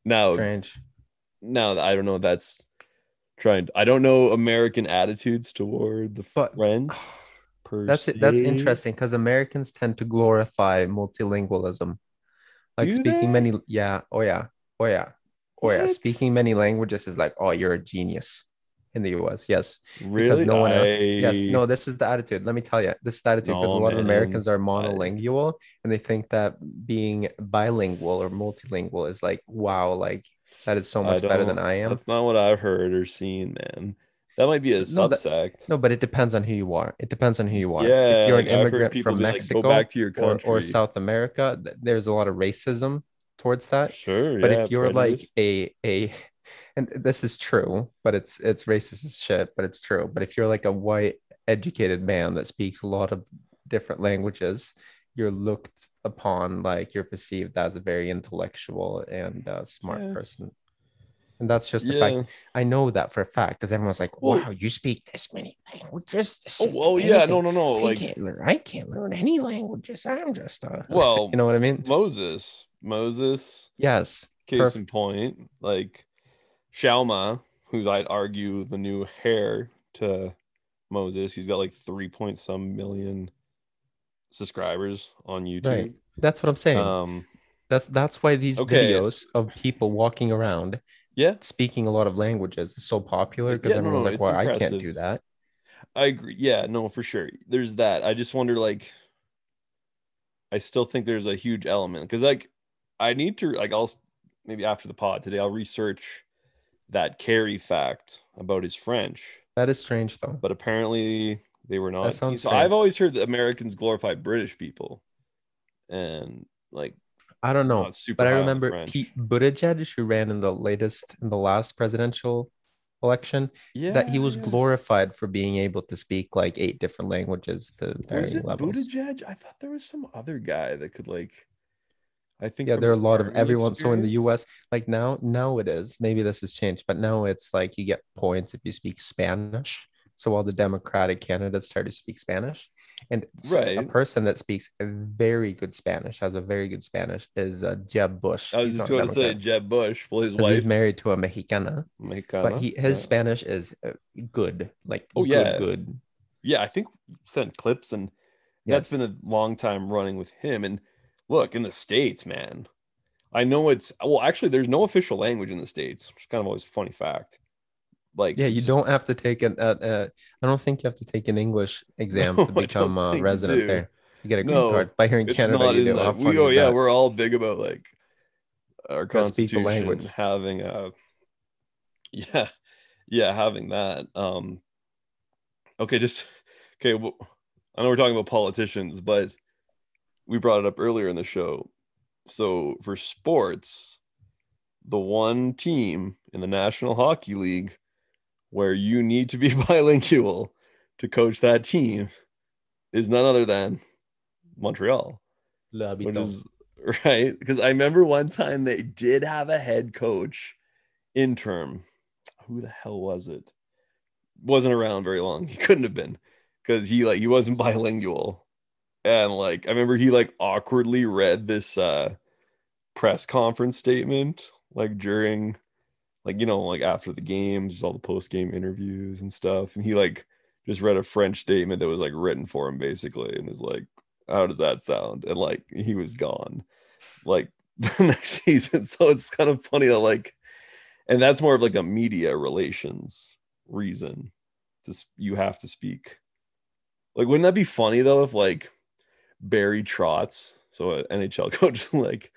Speaker 1: Now,
Speaker 3: Strange.
Speaker 1: now I don't know. That's trying. I don't know American attitudes toward the
Speaker 3: But-
Speaker 1: French. per
Speaker 3: That's it. That's interesting because Americans tend to glorify multilingualism, like
Speaker 1: Do
Speaker 3: speaking
Speaker 1: they?
Speaker 3: many. Yeah. Oh yeah. Oh yeah. Oh yeah.
Speaker 1: What?
Speaker 3: Speaking many languages is like, oh, you're a genius in the U.S. Yes.
Speaker 1: Really?
Speaker 3: no one else-
Speaker 1: I-
Speaker 3: Yes. No. This is the attitude. Let me tell you, this is the attitude because a
Speaker 1: No,
Speaker 3: lot of. Americans are monolingual and they think that being bilingual or multilingual is like, wow, like that is so much better than I am.
Speaker 1: That's not what I've heard or seen, man. That might be a
Speaker 3: No,
Speaker 1: subsect.
Speaker 3: No, but it depends on who you are. It depends on who you are.
Speaker 1: yeah,
Speaker 3: if you're
Speaker 1: like,
Speaker 3: an immigrant from
Speaker 1: like,
Speaker 3: Mexico
Speaker 1: back to your
Speaker 3: or, or South America, th- there's a lot of racism towards that.
Speaker 1: Sure,
Speaker 3: But
Speaker 1: yeah,
Speaker 3: if you're
Speaker 1: prejudice.
Speaker 3: like a a and this is true, but it's it's racist as shit, but it's true. But if you're like a white educated man that speaks a lot of different languages, you're looked upon like you're perceived as a very intellectual and uh, smart
Speaker 1: Yeah.
Speaker 3: person. And that's just
Speaker 1: yeah.
Speaker 3: fact. I know that for a fact because everyone's like,
Speaker 1: Well-
Speaker 3: "Wow, you speak this many languages." This
Speaker 1: Oh, oh yeah, no, no, no.
Speaker 3: I
Speaker 1: Like
Speaker 3: can't learn. I can't learn any languages. I'm just a.
Speaker 1: Well,
Speaker 3: you know what I mean?
Speaker 1: Moses, Moses,
Speaker 3: Yes.
Speaker 1: case in point, like Xiaoma, who I'd argue the new heir to Moses. He's got like three point some million subscribers on YouTube.
Speaker 3: Right. That's what I'm saying.
Speaker 1: Um,
Speaker 3: that's that's why these
Speaker 1: okay.
Speaker 3: videos of people walking around
Speaker 1: yeah,
Speaker 3: speaking a lot of languages is so popular because
Speaker 1: Yeah,
Speaker 3: everyone's
Speaker 1: no,
Speaker 3: like,
Speaker 1: it's
Speaker 3: "Well, I can't do that."
Speaker 1: I agree. Yeah, no, for sure. There's that. I just wonder, like, I still think there's a huge element because, like, I need to, like, I'll maybe after the pod today, I'll research that Kerry fact about his French,
Speaker 3: That is strange, though.
Speaker 1: but apparently they were not.
Speaker 3: sounds
Speaker 1: so
Speaker 3: strange.
Speaker 1: I've always heard that Americans glorify British people, and like,
Speaker 3: I don't know, but I remember Pete Buttigieg, who ran in the latest, in the last presidential election,
Speaker 1: yeah,
Speaker 3: that he was
Speaker 1: yeah.
Speaker 3: glorified for being able to speak like eight different languages to varying levels.
Speaker 1: Buttigieg? I thought there was some other guy that could like. I think
Speaker 3: yeah there are a lot of everyone so in the us like now now it is maybe this has changed but now it's like you get points if you speak spanish so all the democratic candidates start to speak spanish and so a person that speaks a very good spanish has a very good spanish is uh, jeb bush
Speaker 1: I was
Speaker 3: He's
Speaker 1: just going to say Jeb Bush. Well, his wife,
Speaker 3: he's married to a mexicana
Speaker 1: Mexicana.
Speaker 3: but he his
Speaker 1: yeah.
Speaker 3: spanish is uh, good like
Speaker 1: Oh,
Speaker 3: good,
Speaker 1: yeah.
Speaker 3: good
Speaker 1: yeah, I think sent clips, and that's been a long time running with him. And look, in the states, man, I know it's well, actually, there's no official language in the states, which is kind of always a funny fact. Like,
Speaker 3: Yeah, you don't have to take an. Uh, uh, I don't think you have to take an English exam
Speaker 1: No,
Speaker 3: to become a resident there to get a green
Speaker 1: No,
Speaker 3: card. But here in Canada, you do. How
Speaker 1: we, oh yeah,
Speaker 3: that?
Speaker 1: we're all big about like our
Speaker 3: Gotta speak the
Speaker 1: constitution
Speaker 3: language.
Speaker 1: having a yeah, yeah, having that. Um, okay, just okay. Well, I know we're talking about politicians, but we brought it up earlier in the show. So for sports, the one team in the National Hockey League where you need to be bilingual to coach that team is none other than Montreal which is right because I remember one time they did have a head coach interim. Who the hell was it? Wasn't around very long. He couldn't have been because he like he wasn't bilingual, and like I remember he like awkwardly read this uh press conference statement like during like you know like after the games, just all the post game interviews and stuff, and he like just read a French statement that was like written for him basically, and is like how does that sound? And like he was gone like the next season. So it's kind of funny that like, and that's more of like a media relations reason. Just you have to speak. Like, wouldn't that be funny though if like Barry Trotz, so an NHL coach, like,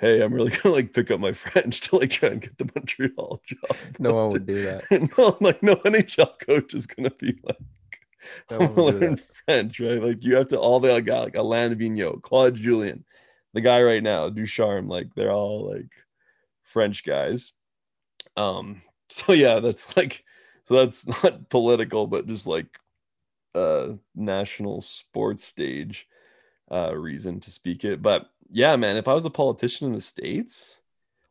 Speaker 1: hey, I'm really gonna like pick up my French to like try and get the Montreal job.
Speaker 3: No one would do that.
Speaker 1: no, like no NHL coach is gonna be like,
Speaker 3: No
Speaker 1: I'm gonna learn
Speaker 3: that.
Speaker 1: French, right? Like you have to all the guy like Alain Vigneault, Claude Julien, the guy right now, Ducharme, like they're all like French guys. Um, so yeah, that's like so that's not political, but just like uh national sports stage uh reason to speak it. But yeah, man, if I was a politician in the States,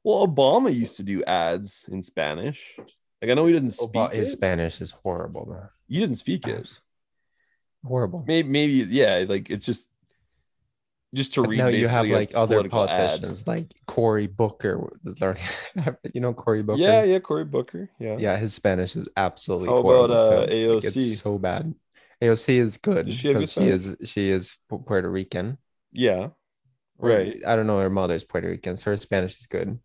Speaker 1: well, Obama used to do ads in Spanish. Like I know he didn't speak
Speaker 3: Oba- his. Spanish is horrible, man.
Speaker 1: He didn't speak it.
Speaker 3: Horrible.
Speaker 1: maybe maybe yeah like it's just just to
Speaker 3: But
Speaker 1: read
Speaker 3: now you have like other
Speaker 1: political ad.
Speaker 3: politicians like Cory Booker you know Cory Booker.
Speaker 1: yeah yeah Cory Booker yeah
Speaker 3: Yeah, his Spanish is absolutely
Speaker 1: How
Speaker 3: horrible.
Speaker 1: about, uh,
Speaker 3: too. Like,
Speaker 1: AOC?
Speaker 3: it's so bad. AOC is good
Speaker 1: Does she
Speaker 3: because she is she is Puerto Rican.
Speaker 1: yeah
Speaker 3: Or-
Speaker 1: right
Speaker 3: I don't know. Her mother's Puerto Rican, so her Spanish is good.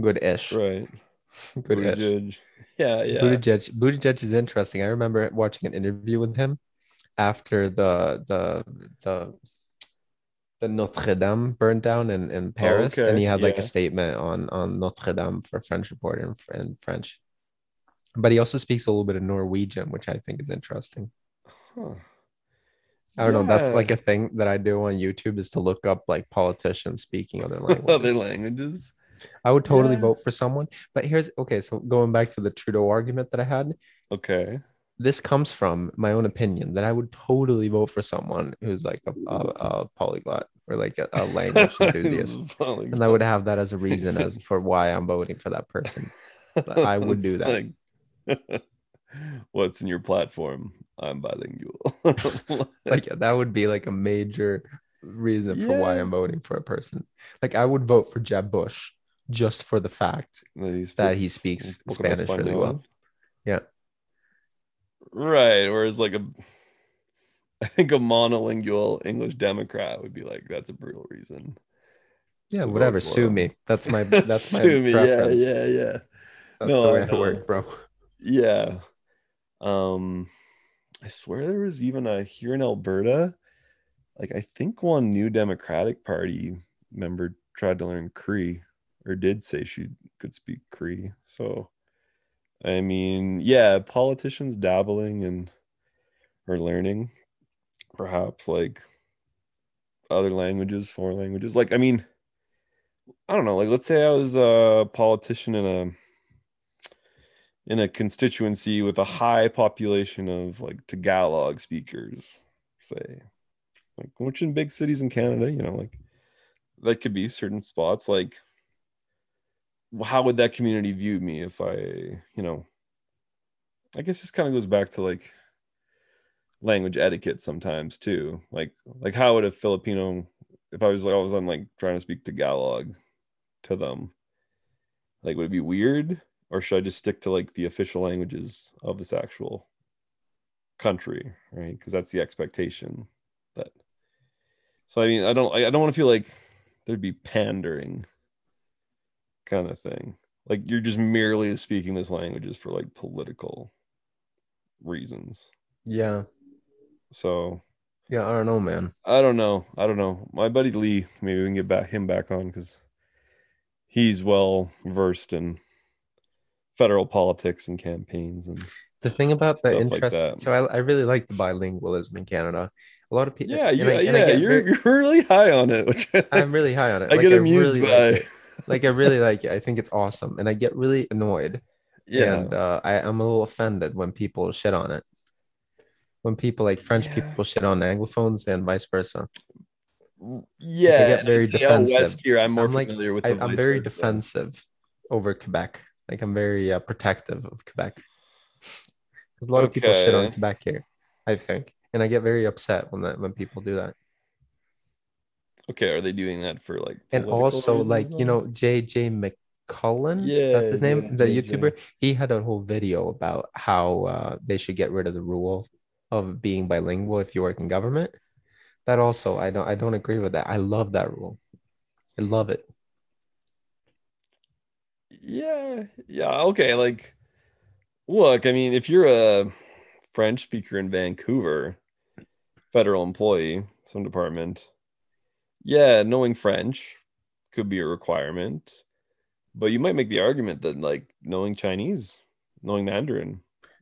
Speaker 3: Good-ish.
Speaker 1: right
Speaker 3: Good-ish.
Speaker 1: Buttigieg. yeah yeah
Speaker 3: Buttigieg, Buttigieg is interesting. I remember watching an interview with him after the the the the Notre Dame burned down in, in Paris, and
Speaker 1: okay,
Speaker 3: he had like
Speaker 1: yeah.
Speaker 3: a statement on on Notre Dame for French Reporter in, in French. But he also speaks a little bit of Norwegian, which I think is interesting.
Speaker 1: Huh.
Speaker 3: I don't know. That's like a thing that I do on YouTube is to look up like politicians speaking other languages.
Speaker 1: other
Speaker 3: languages.
Speaker 1: languages
Speaker 3: I would totally
Speaker 1: Yeah.
Speaker 3: vote for someone. But here's okay. So going back to the Trudeau argument that I had,
Speaker 1: okay
Speaker 3: this comes from my own opinion that I would totally vote for someone who's like a, a, a polyglot or like a, a language enthusiast. And I would have that as a reason as for why I'm voting for that person. but I would do
Speaker 1: that. like, what's in your platform i'm bilingual
Speaker 3: Like that would be like a major reason for why I'm voting for a person. Like I would vote for Jeb Bush just for the fact
Speaker 1: that,
Speaker 3: that he speaks
Speaker 1: un poco más
Speaker 3: Spanish really well. Yeah.
Speaker 1: Right. Whereas like a I think a monolingual English Democrat would be like, that's a brutal reason.
Speaker 3: Yeah, whatever. Sue
Speaker 1: him.
Speaker 3: me. That's my that's my
Speaker 1: Sue me. Yeah,
Speaker 3: preference.
Speaker 1: yeah, yeah.
Speaker 3: That's
Speaker 1: No,
Speaker 3: the
Speaker 1: I
Speaker 3: way I,
Speaker 1: know.
Speaker 3: work, bro.
Speaker 1: Yeah. Um I swear there was even a here in Alberta, like I think one new Democratic Party member tried to learn Cree or did say she could speak Cree. So I mean, yeah, politicians dabbling and or learning perhaps like other languages, foreign languages. Like I mean, I don't know, like let's say I was a politician in a in a constituency with a high population of like Tagalog speakers, say, like which in big cities in Canada, you know, like that could be certain spots. Like, how would that community view me if I, you know, I guess this kind of goes back to like language etiquette sometimes too. Like, like how would a Filipino, if I was like was on like trying to speak Tagalog to them, like would it be weird? Or should I just stick to like the official languages of this actual country, right? Because that's the expectation that. So I mean, I don't, I don't want to feel like there'd be pandering kind of thing. Like you're just merely speaking this languages for like political reasons.
Speaker 3: Yeah.
Speaker 1: So
Speaker 3: Yeah, I don't know, man.
Speaker 1: I don't know. I don't know. My buddy Lee, maybe we can get back him back on because he's well versed in federal politics and campaigns and
Speaker 3: The thing about the
Speaker 1: like
Speaker 3: interest,
Speaker 1: that.
Speaker 3: so I, I really like the bilingualism in Canada. A lot of people,
Speaker 1: yeah, you,
Speaker 3: I- I
Speaker 1: yeah, you're,
Speaker 3: very-
Speaker 1: you're really high on it, which
Speaker 3: I'm really high on it.
Speaker 1: I
Speaker 3: Like,
Speaker 1: get amused
Speaker 3: really
Speaker 1: by.
Speaker 3: like. Like I really like it. I think it's awesome, and I get really annoyed.
Speaker 1: yeah,
Speaker 3: and uh, I, I'm a little offended when people shit on it. When people like French
Speaker 1: Yeah.
Speaker 3: people shit on Anglophones and vice versa.
Speaker 1: yeah.
Speaker 3: I get very
Speaker 1: I'd say out west
Speaker 3: defensive.
Speaker 1: Here, I'm more
Speaker 3: I'm like-
Speaker 1: familiar with.
Speaker 3: I, I'm very defensive over Quebec. Like I'm very uh, protective of Quebec. There's a lot of people shit on Quebec here, I think, and I get very upset when that when people do that.
Speaker 1: Okay, are they doing that for like?
Speaker 3: And also, like you know, JJ McCullough,
Speaker 1: Yeah,
Speaker 3: that's his name,
Speaker 1: yeah,
Speaker 3: the. YouTuber. He had a whole video about how uh, they should get rid of the rule of being bilingual if you work in government. That also, I don't, I don't agree with that. I love that rule. I love it.
Speaker 1: Yeah, yeah, okay. Like, look, I mean, if you're a French speaker in Vancouver, federal employee, some department, yeah, knowing French could be a requirement, but you might make the argument that like knowing Chinese, knowing Mandarin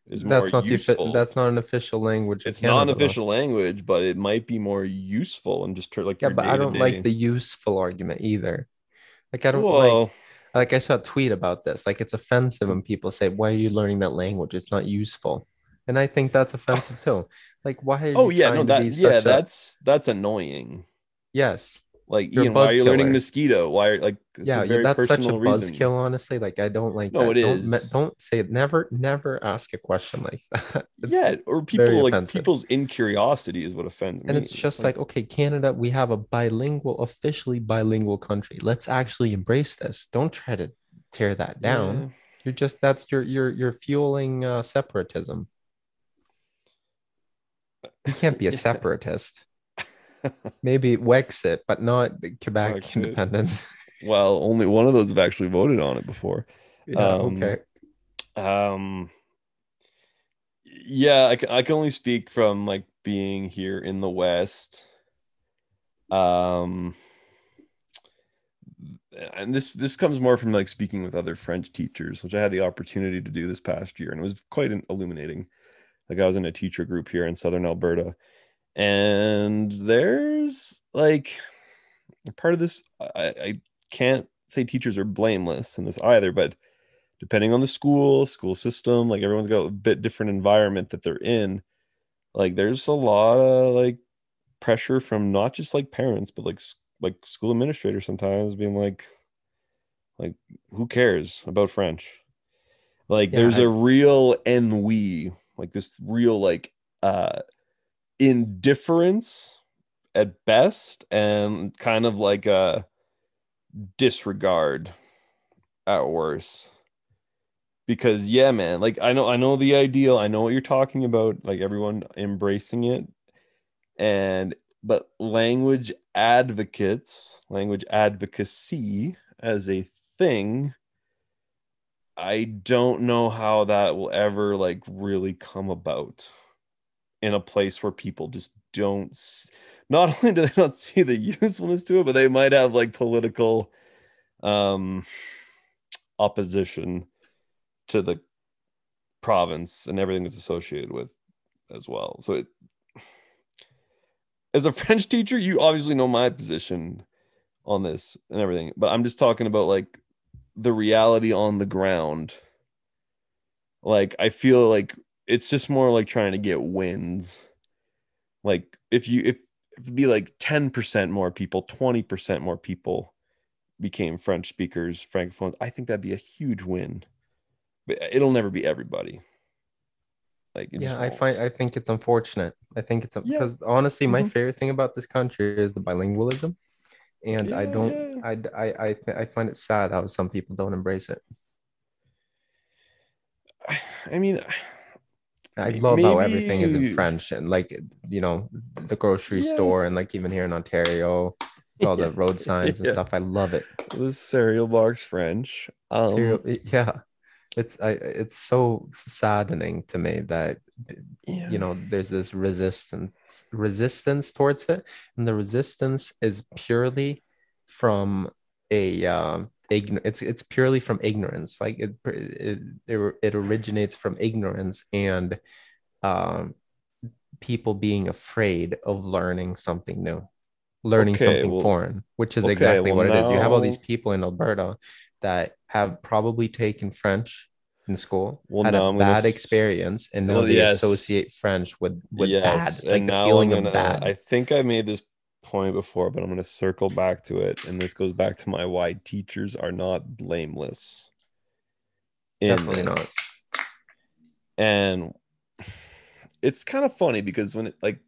Speaker 1: is more
Speaker 3: That's not
Speaker 1: useful.
Speaker 3: offi- that's not an official language.
Speaker 1: it's not an
Speaker 3: Canada, though.
Speaker 1: official language, but it might be more useful and just like
Speaker 3: Yeah, but I don't like the useful argument either. Like I don't
Speaker 1: Well,
Speaker 3: like I saw a tweet about this. Like it's offensive when people say, "Why are you learning that language? It's not useful." And I think that's offensive too. Like, why
Speaker 1: oh yeah, no, that yeah,
Speaker 3: a
Speaker 1: that's that's annoying.
Speaker 3: yes,
Speaker 1: Like,
Speaker 3: You're
Speaker 1: Ian, why are you learning mosquito? Why are like it's
Speaker 3: yeah,
Speaker 1: a very
Speaker 3: that's such a buzzkill. Honestly, like I don't like
Speaker 1: No,
Speaker 3: that.
Speaker 1: it
Speaker 3: don't,
Speaker 1: is.
Speaker 3: me- don't say it. Never, never ask a question like that. It's-
Speaker 1: yeah, or people like
Speaker 3: offensive.
Speaker 1: people's incuriosity is what offends me.
Speaker 3: and it's just like okay, Canada, we have a bilingual, officially bilingual country. Let's actually embrace this. Don't try to tear that down. You're just that's you're you're you're fueling uh, separatism. You can't be a
Speaker 1: Yeah.
Speaker 3: separatist. Maybe Wexit, but not Quebec
Speaker 1: Wexit.
Speaker 3: independence.
Speaker 1: Well, only one of those have actually voted on it before.
Speaker 3: yeah,
Speaker 1: Um,
Speaker 3: okay.
Speaker 1: Um, yeah, I can, I can only speak from like being here in the West. Um, and this this comes more from like speaking with other French teachers, which I had the opportunity to do this past year, and it was quite illuminating. Like I was in a teacher group here in Southern Alberta, and there's like part of this. I, I can't say teachers are blameless in this either, but depending on the school, school system, like everyone's got a bit different environment that they're in. Like there's a lot of like pressure from not just like parents, but like like school administrators sometimes being like, like who cares about French? Like
Speaker 3: Yeah,
Speaker 1: there's
Speaker 3: I-
Speaker 1: a real ennui, like this real like uh indifference at best and kind of like a disregard at worst. Because yeah man like i know i know the ideal. I know what you're talking about like everyone embracing it. And but language advocates language advocacy as a thing i don't know how that will ever like really come about in a place where people just don't not only do they not see the usefulness to it but they might have like political um opposition to the province and everything that's associated with as well. So it as a french teacher you obviously know my position on this and everything but i'm just talking about like the reality on the ground. Like i feel like it's just more like trying to get wins like if you if, if it'd be like 10% more people 20% more people became french speakers francophones i think that'd be a huge win but it'll never be everybody like
Speaker 3: Yeah, I find I think it's unfortunate. I think it's
Speaker 1: Yeah.
Speaker 3: because honestly, my
Speaker 1: Mhm.
Speaker 3: favorite thing about this country is the bilingualism, and I don't. I I I, th- I find it sad how some people don't embrace it.
Speaker 1: i mean
Speaker 3: I love how everything is in French and like you know the grocery
Speaker 1: Yeah.
Speaker 3: store and like even here in Ontario, all the road signs and
Speaker 1: Yeah.
Speaker 3: stuff. I love it.
Speaker 1: The cereal box French. Um,
Speaker 3: Cereal- yeah, it's I, it's so saddening to me that
Speaker 1: yeah.
Speaker 3: you know there's this resistance resistance towards it, and the resistance is purely from a um, ign- it's it's purely from ignorance. Like it it it, it originates from ignorance and um, people being afraid of learning something new, learning
Speaker 1: Okay,
Speaker 3: something
Speaker 1: well-
Speaker 3: foreign, which is
Speaker 1: okay,
Speaker 3: exactly
Speaker 1: well,
Speaker 3: what it is. You have all these people in Alberta that have probably taken French in school,
Speaker 1: Well,
Speaker 3: had
Speaker 1: now
Speaker 3: a
Speaker 1: I'm gonna
Speaker 3: bad experience, and now
Speaker 1: Well,
Speaker 3: they
Speaker 1: yes.
Speaker 3: associate French with with
Speaker 1: yes,
Speaker 3: bad, like
Speaker 1: and
Speaker 3: the
Speaker 1: now
Speaker 3: feeling
Speaker 1: I'm
Speaker 3: of
Speaker 1: gonna-
Speaker 3: bad.
Speaker 1: I think I made this point before, but I'm going to circle back to it, and this goes back to my why teachers are not blameless.
Speaker 3: Definitely
Speaker 1: this.
Speaker 3: not.
Speaker 1: and it's kind of funny because when it like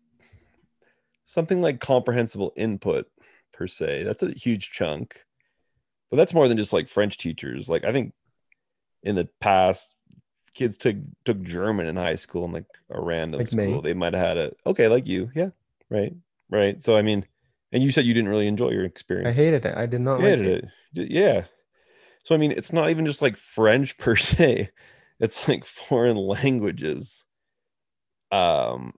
Speaker 1: something like comprehensible input per se that's a huge chunk but that's more than just like french teachers like i think in the past kids took took german in high school and like a random
Speaker 3: Like me.
Speaker 1: school they might have had a okay like you yeah right right so i mean and you said you didn't really enjoy your experience
Speaker 3: I hated it. I did not like it.
Speaker 1: it. Yeah. So I mean, it's not even just like French per se. It's like foreign languages. Um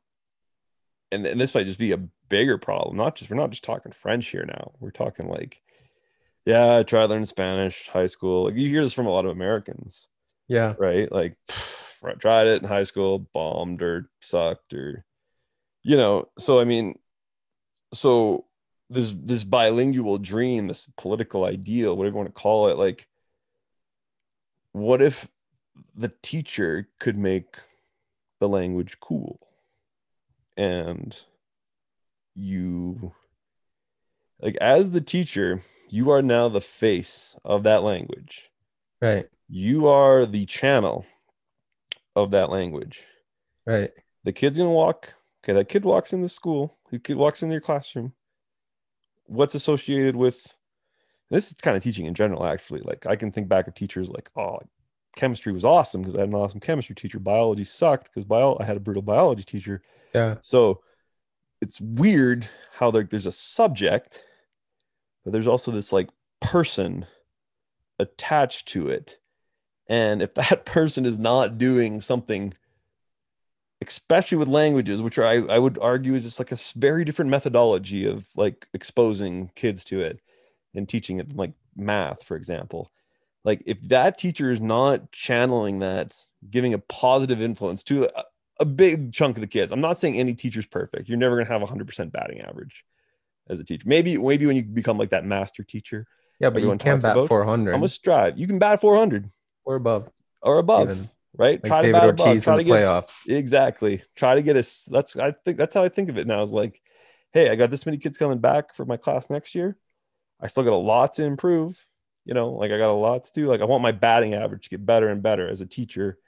Speaker 1: and, and this might just be a bigger problem. Not just we're not just talking French here now. We're talking like, yeah, I tried learning Spanish, high school. Like you hear this from a lot of Americans,
Speaker 3: Yeah,
Speaker 1: right? Like pff, tried it in high school, bombed or sucked or you know, so I mean, so this this bilingual dream, this political ideal, whatever you want to call it, like what if the teacher could make the language cool? And you like as the teacher you are now the face of that language.
Speaker 3: Right,
Speaker 1: you are the channel of that language.
Speaker 3: Right.
Speaker 1: the kid's gonna walk okay that kid walks into school the kid walks into your classroom. What's associated with this is kind of teaching in general actually. Like i can think back of teachers like oh chemistry was awesome because i had an awesome chemistry teacher. Biology sucked because bio i had a brutal biology teacher.
Speaker 3: Yeah,
Speaker 1: so it's weird how like there's a subject but there's also this like person attached to it. And if that person is not doing something especially with languages which are, I, I would argue is just like a very different methodology of like exposing kids to it and teaching it like math for example. Like if that teacher is not channeling that giving a positive influence to a, a big chunk of the kids i'm not saying any teacher's perfect. You're never going to have a 100% batting average as a teacher. Maybe maybe when you become like that master teacher
Speaker 3: yeah, but you can bat
Speaker 1: about-
Speaker 3: 400
Speaker 1: i'm a strive. You can bat 400
Speaker 3: or above,
Speaker 1: or above.
Speaker 3: Even.
Speaker 1: Right?
Speaker 3: Like
Speaker 1: try to
Speaker 3: David
Speaker 1: above
Speaker 3: Ortiz
Speaker 1: try
Speaker 3: in
Speaker 1: to
Speaker 3: the
Speaker 1: get
Speaker 3: playoffs.
Speaker 1: exactly. Try to get us that's i think that's how i think of it now is like hey i got this many kids coming back for my class next year. I still got a lot to improve you know like i got a lot to do. Like i want my batting average to get better and better as a teacher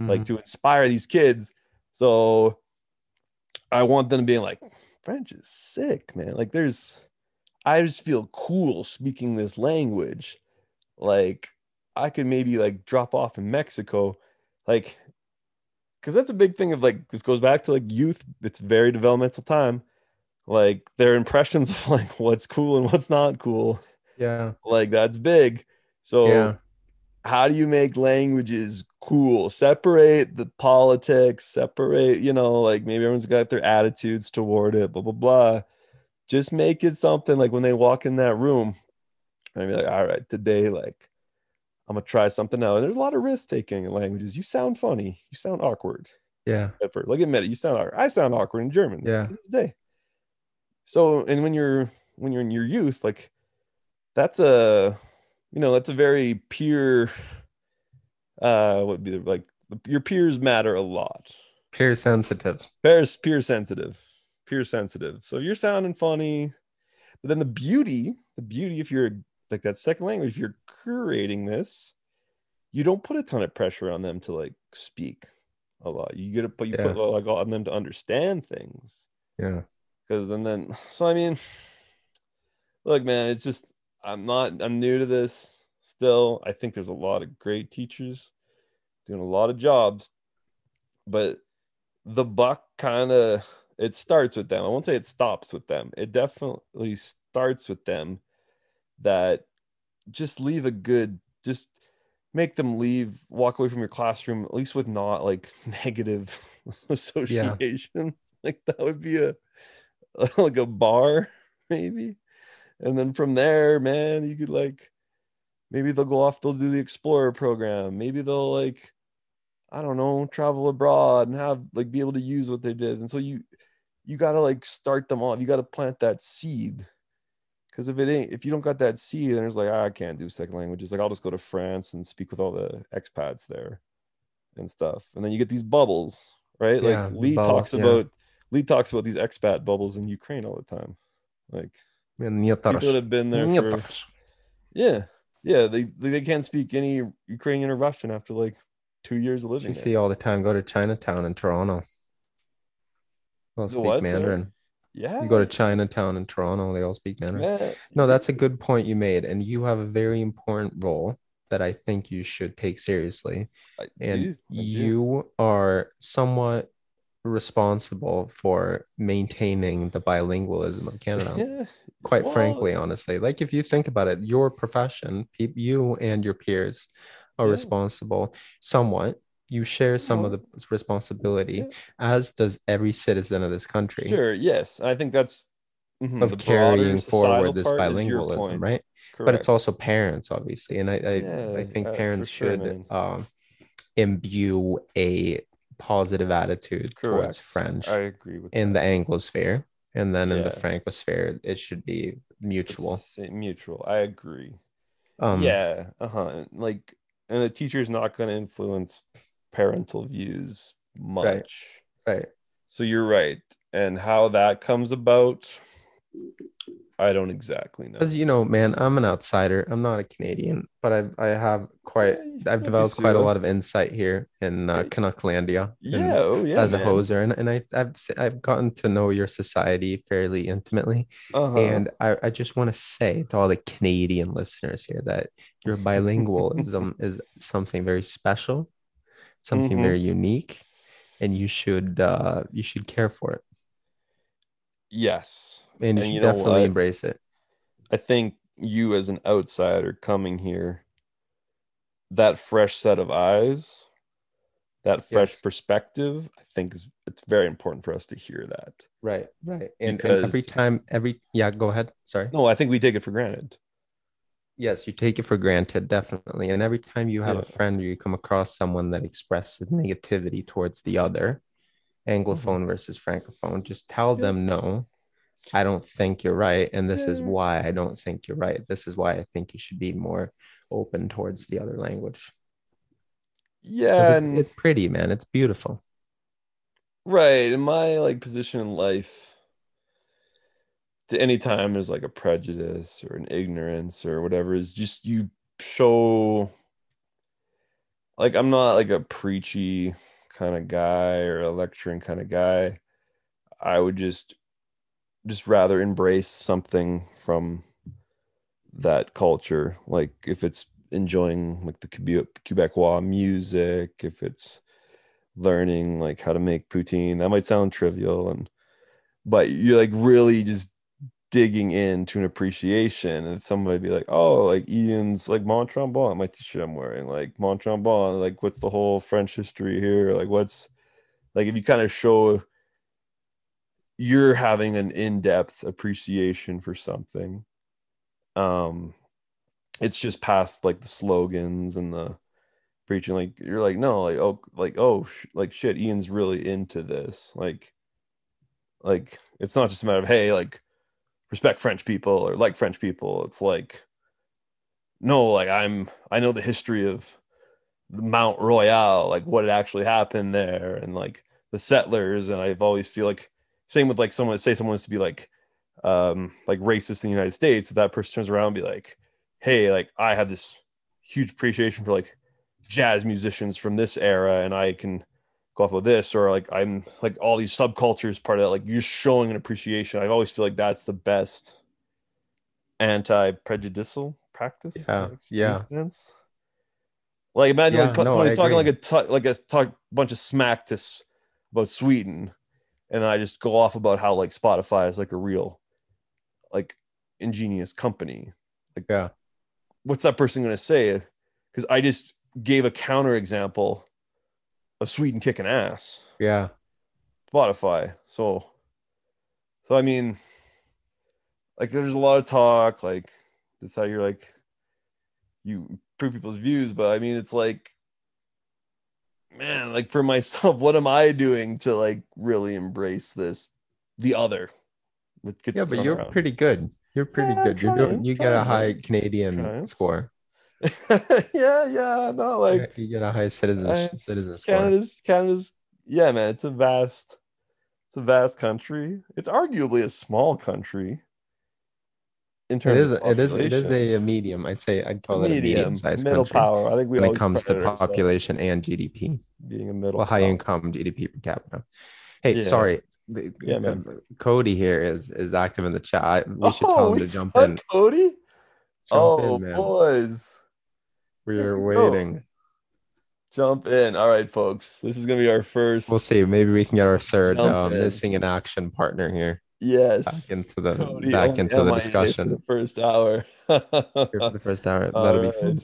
Speaker 1: like
Speaker 3: Mhm.
Speaker 1: to inspire these kids. So i want them being like french is sick man. Like there's i just feel cool speaking this language. Like i could maybe like drop off in mexico like because that's a big thing of like this goes back to like youth. It's very developmental time. Like their impressions of like what's cool and what's not cool.
Speaker 3: Yeah,
Speaker 1: like that's big. So
Speaker 3: yeah,
Speaker 1: how do you make languages cool? Separate the politics separate you know like maybe everyone's got their attitudes toward it blah blah blah. Just make it something like when they walk in that room and be like all right today like i'm gonna try something out and there's a lot of risk taking in languages. You sound funny. You sound awkward.
Speaker 3: Yeah,
Speaker 1: at first like admit it you sound awkward. i sound awkward in german.
Speaker 3: Yeah.
Speaker 1: day. So and when you're when you're in your youth like that's a you know that's a very peer uh what would be like your peers matter a lot.
Speaker 3: Peer sensitive.
Speaker 1: peers peer sensitive. Peer sensitive. So you're sounding funny. But then the beauty the beauty if you're like that second language you're curating this you don't put a ton of pressure on them to like speak a lot you get to put you
Speaker 3: Yeah.
Speaker 1: put like on them to understand things
Speaker 3: Yeah,
Speaker 1: because then then so i mean look man it's just i'm not i'm new to this still i think there's a lot of great teachers doing a lot of jobs but the buck kind of it starts with them. I won't say it stops with them. It definitely starts with them that just leave a good just make them leave walk away from your classroom at least with not like negative association. Like that would be a like a bar maybe. And then from there man you could like maybe they'll go off they'll do the explorer program. Maybe they'll like i don't know travel abroad and have like be able to use what they did. And so you you got to like start them off. You got to plant that seed because if it ain't if you don't got that C, then it's like ah, i can't do second languages like i'll just go to france and speak with all the expats there and stuff and then you get these bubbles right
Speaker 3: Yeah,
Speaker 1: like lee
Speaker 3: bubbles,
Speaker 1: talks
Speaker 3: yeah.
Speaker 1: about lee talks about these expat bubbles in ukraine all the time like people that have been there for yeah yeah they they can't speak any ukrainian or russian after like two years of living
Speaker 3: You see all the time. Go to Chinatown in Toronto. They'll speak
Speaker 1: what?
Speaker 3: Mandarin.
Speaker 1: Yeah
Speaker 3: You go to Chinatown in Toronto, they all speak Mandarin.
Speaker 1: yeah.
Speaker 3: No, that's a good point you made, and you have a very important role that I think you should take seriously.
Speaker 1: I
Speaker 3: And
Speaker 1: do,
Speaker 3: you are somewhat responsible for maintaining the bilingualism of Canada.
Speaker 1: yeah
Speaker 3: Quite
Speaker 1: Well-
Speaker 3: frankly, honestly, like if you think about it, your profession, you and your peers are
Speaker 1: Yeah.
Speaker 3: responsible somewhat. You share some of the responsibility,
Speaker 1: Yeah.
Speaker 3: as does every citizen of this country,
Speaker 1: Sure. Yes, I think that's mhm,
Speaker 3: of
Speaker 1: the
Speaker 3: carrying forward this
Speaker 1: part is your
Speaker 3: bilingualism, right? But it's also parents, obviously, and I I,
Speaker 1: Yeah,
Speaker 3: I think
Speaker 1: uh,
Speaker 3: parents
Speaker 1: sure,
Speaker 3: should
Speaker 1: man.
Speaker 3: um, imbue a positive attitude towards. French
Speaker 1: I agree with
Speaker 3: in
Speaker 1: that.
Speaker 3: the Anglosphere, and then in the
Speaker 1: Yeah.
Speaker 3: Francosphere, it should be mutual.
Speaker 1: sa- mutual. I agree.
Speaker 3: Um,
Speaker 1: yeah. Uh huh. Like, and a teacher's not going to influence parental views much.
Speaker 3: right.
Speaker 1: So you're right. And how that comes about, I don't exactly know.
Speaker 3: Because you know, man, I'm an outsider. I'm not a Canadian, but I've I have quite
Speaker 1: Yeah,
Speaker 3: I've developed quite a lot of insight here in uh,
Speaker 1: Yeah.
Speaker 3: Canucklandia. and
Speaker 1: Yeah. Oh, yeah.
Speaker 3: as a
Speaker 1: man.
Speaker 3: hoser, and, and I, I've I've gotten to know your society fairly intimately,
Speaker 1: Uh-huh.
Speaker 3: and I, I just want to say to all the Canadian listeners here that your bilingualism is something very special, something
Speaker 1: Mhm.
Speaker 3: very unique, and you should uh, you should care for it,
Speaker 1: yes.
Speaker 3: and you should
Speaker 1: you know
Speaker 3: definitely
Speaker 1: what?
Speaker 3: embrace it.
Speaker 1: I think you as an outsider coming here, that fresh set of eyes, that fresh
Speaker 3: Yes.
Speaker 1: perspective, I think is it's very important for us to hear that.
Speaker 3: Right, right, and, and every time, every yeah, go ahead. Sorry.
Speaker 1: No, I think we take it for granted.
Speaker 3: Yes, you take it for granted, definitely. And every time you have a friend or you come across someone that expresses negativity towards the other, Anglophone versus Francophone, just tell
Speaker 1: Mm-hmm. Yeah.
Speaker 3: them no, I don't think you're right. And this is why I don't think you're right. This is why I think you should be more open towards the other language
Speaker 1: Yeah,
Speaker 3: It's,
Speaker 1: and
Speaker 3: it's pretty, man. It's beautiful.
Speaker 1: right. In my like position in life, to any time there's like a prejudice or an ignorance or whatever, is just you show like I'm not like a preachy kind of guy or a lecturing kind of guy. I would just just rather embrace something from that culture. Like if it's enjoying like the Quebecois music, if it's learning like how to make poutine, that might sound trivial and but you're like really just digging into an appreciation and somebody be like oh like ian's like Mont-Tremblant my t-shirt i'm wearing like Mont-Tremblant like what's the whole french history here? Like what's like if you kind of show you're having an in-depth appreciation for something um it's just past like the slogans and the preaching like you're like no like oh like oh sh- like shit ian's really into this. Like like it's not just a matter of hey like respect french people or like french people. It's like no like i'm i know the history of mount royal like what had actually happened there and like the settlers. And i've always feel like same with like someone say someone wants to be like um like racist in the united states if that person turns around and be like hey like i have this huge appreciation for like jazz musicians from this era and i can go off of this or like i'm like all these subcultures part of that like you're showing an appreciation i always feel like that's the best anti-prejudicial practice
Speaker 3: Yeah,
Speaker 1: that makes any
Speaker 3: yeah.
Speaker 1: sense. like imagine
Speaker 3: Yeah,
Speaker 1: like
Speaker 3: no, I
Speaker 1: somebody's talking
Speaker 3: agree.
Speaker 1: like a t- like a talk bunch of smack to s- about sweden and I just go off about how like Spotify is like a real, like, ingenious company.
Speaker 3: Yeah.
Speaker 1: What's that person going to say? Because I just gave a counter example of Sweden kicking ass.
Speaker 3: Yeah.
Speaker 1: Spotify. So, so I mean, like, there's a lot of talk. Like, that's how you're like, you prove people's views. But I mean, it's like, man, like for myself, what am I doing to like really embrace this, the other?
Speaker 3: Yeah, but you're
Speaker 1: around?
Speaker 3: pretty good. You're pretty
Speaker 1: Yeah,
Speaker 3: good. You're doing. You get a high. Canadian
Speaker 1: Trying.
Speaker 3: score.
Speaker 1: yeah, yeah, no, like
Speaker 3: you get a high
Speaker 1: I-
Speaker 3: citizen citizen score.
Speaker 1: Canada's Canada's yeah, man. It's a vast, it's a vast country. It's arguably a small country. In terms
Speaker 3: is.
Speaker 1: of
Speaker 3: It is. It is a, a medium. I'd say. I'd call it a
Speaker 1: medium,
Speaker 3: medium-sized
Speaker 1: middle
Speaker 3: country
Speaker 1: power. I think we
Speaker 3: when it comes to population and GDP.
Speaker 1: being a middle.
Speaker 3: Well, high-income GDP per capita. Hey,
Speaker 1: Yeah.
Speaker 3: sorry.
Speaker 1: Yeah,
Speaker 3: uh,
Speaker 1: man.
Speaker 3: Cody here is is active in the chat. We should
Speaker 1: Oh,
Speaker 3: tell him to jump in.
Speaker 1: Cody.
Speaker 3: Jump
Speaker 1: oh,
Speaker 3: in,
Speaker 1: boys, we are
Speaker 3: waiting.
Speaker 1: jump in! All right, folks. This is gonna be our 1st
Speaker 3: We'll see. Maybe we can get our third uh, missing in action partner here
Speaker 1: yes.
Speaker 3: back into the
Speaker 1: Cody
Speaker 3: back into the
Speaker 1: MIA
Speaker 3: discussion
Speaker 1: the first hour.
Speaker 3: for the first hour. That'll be fun.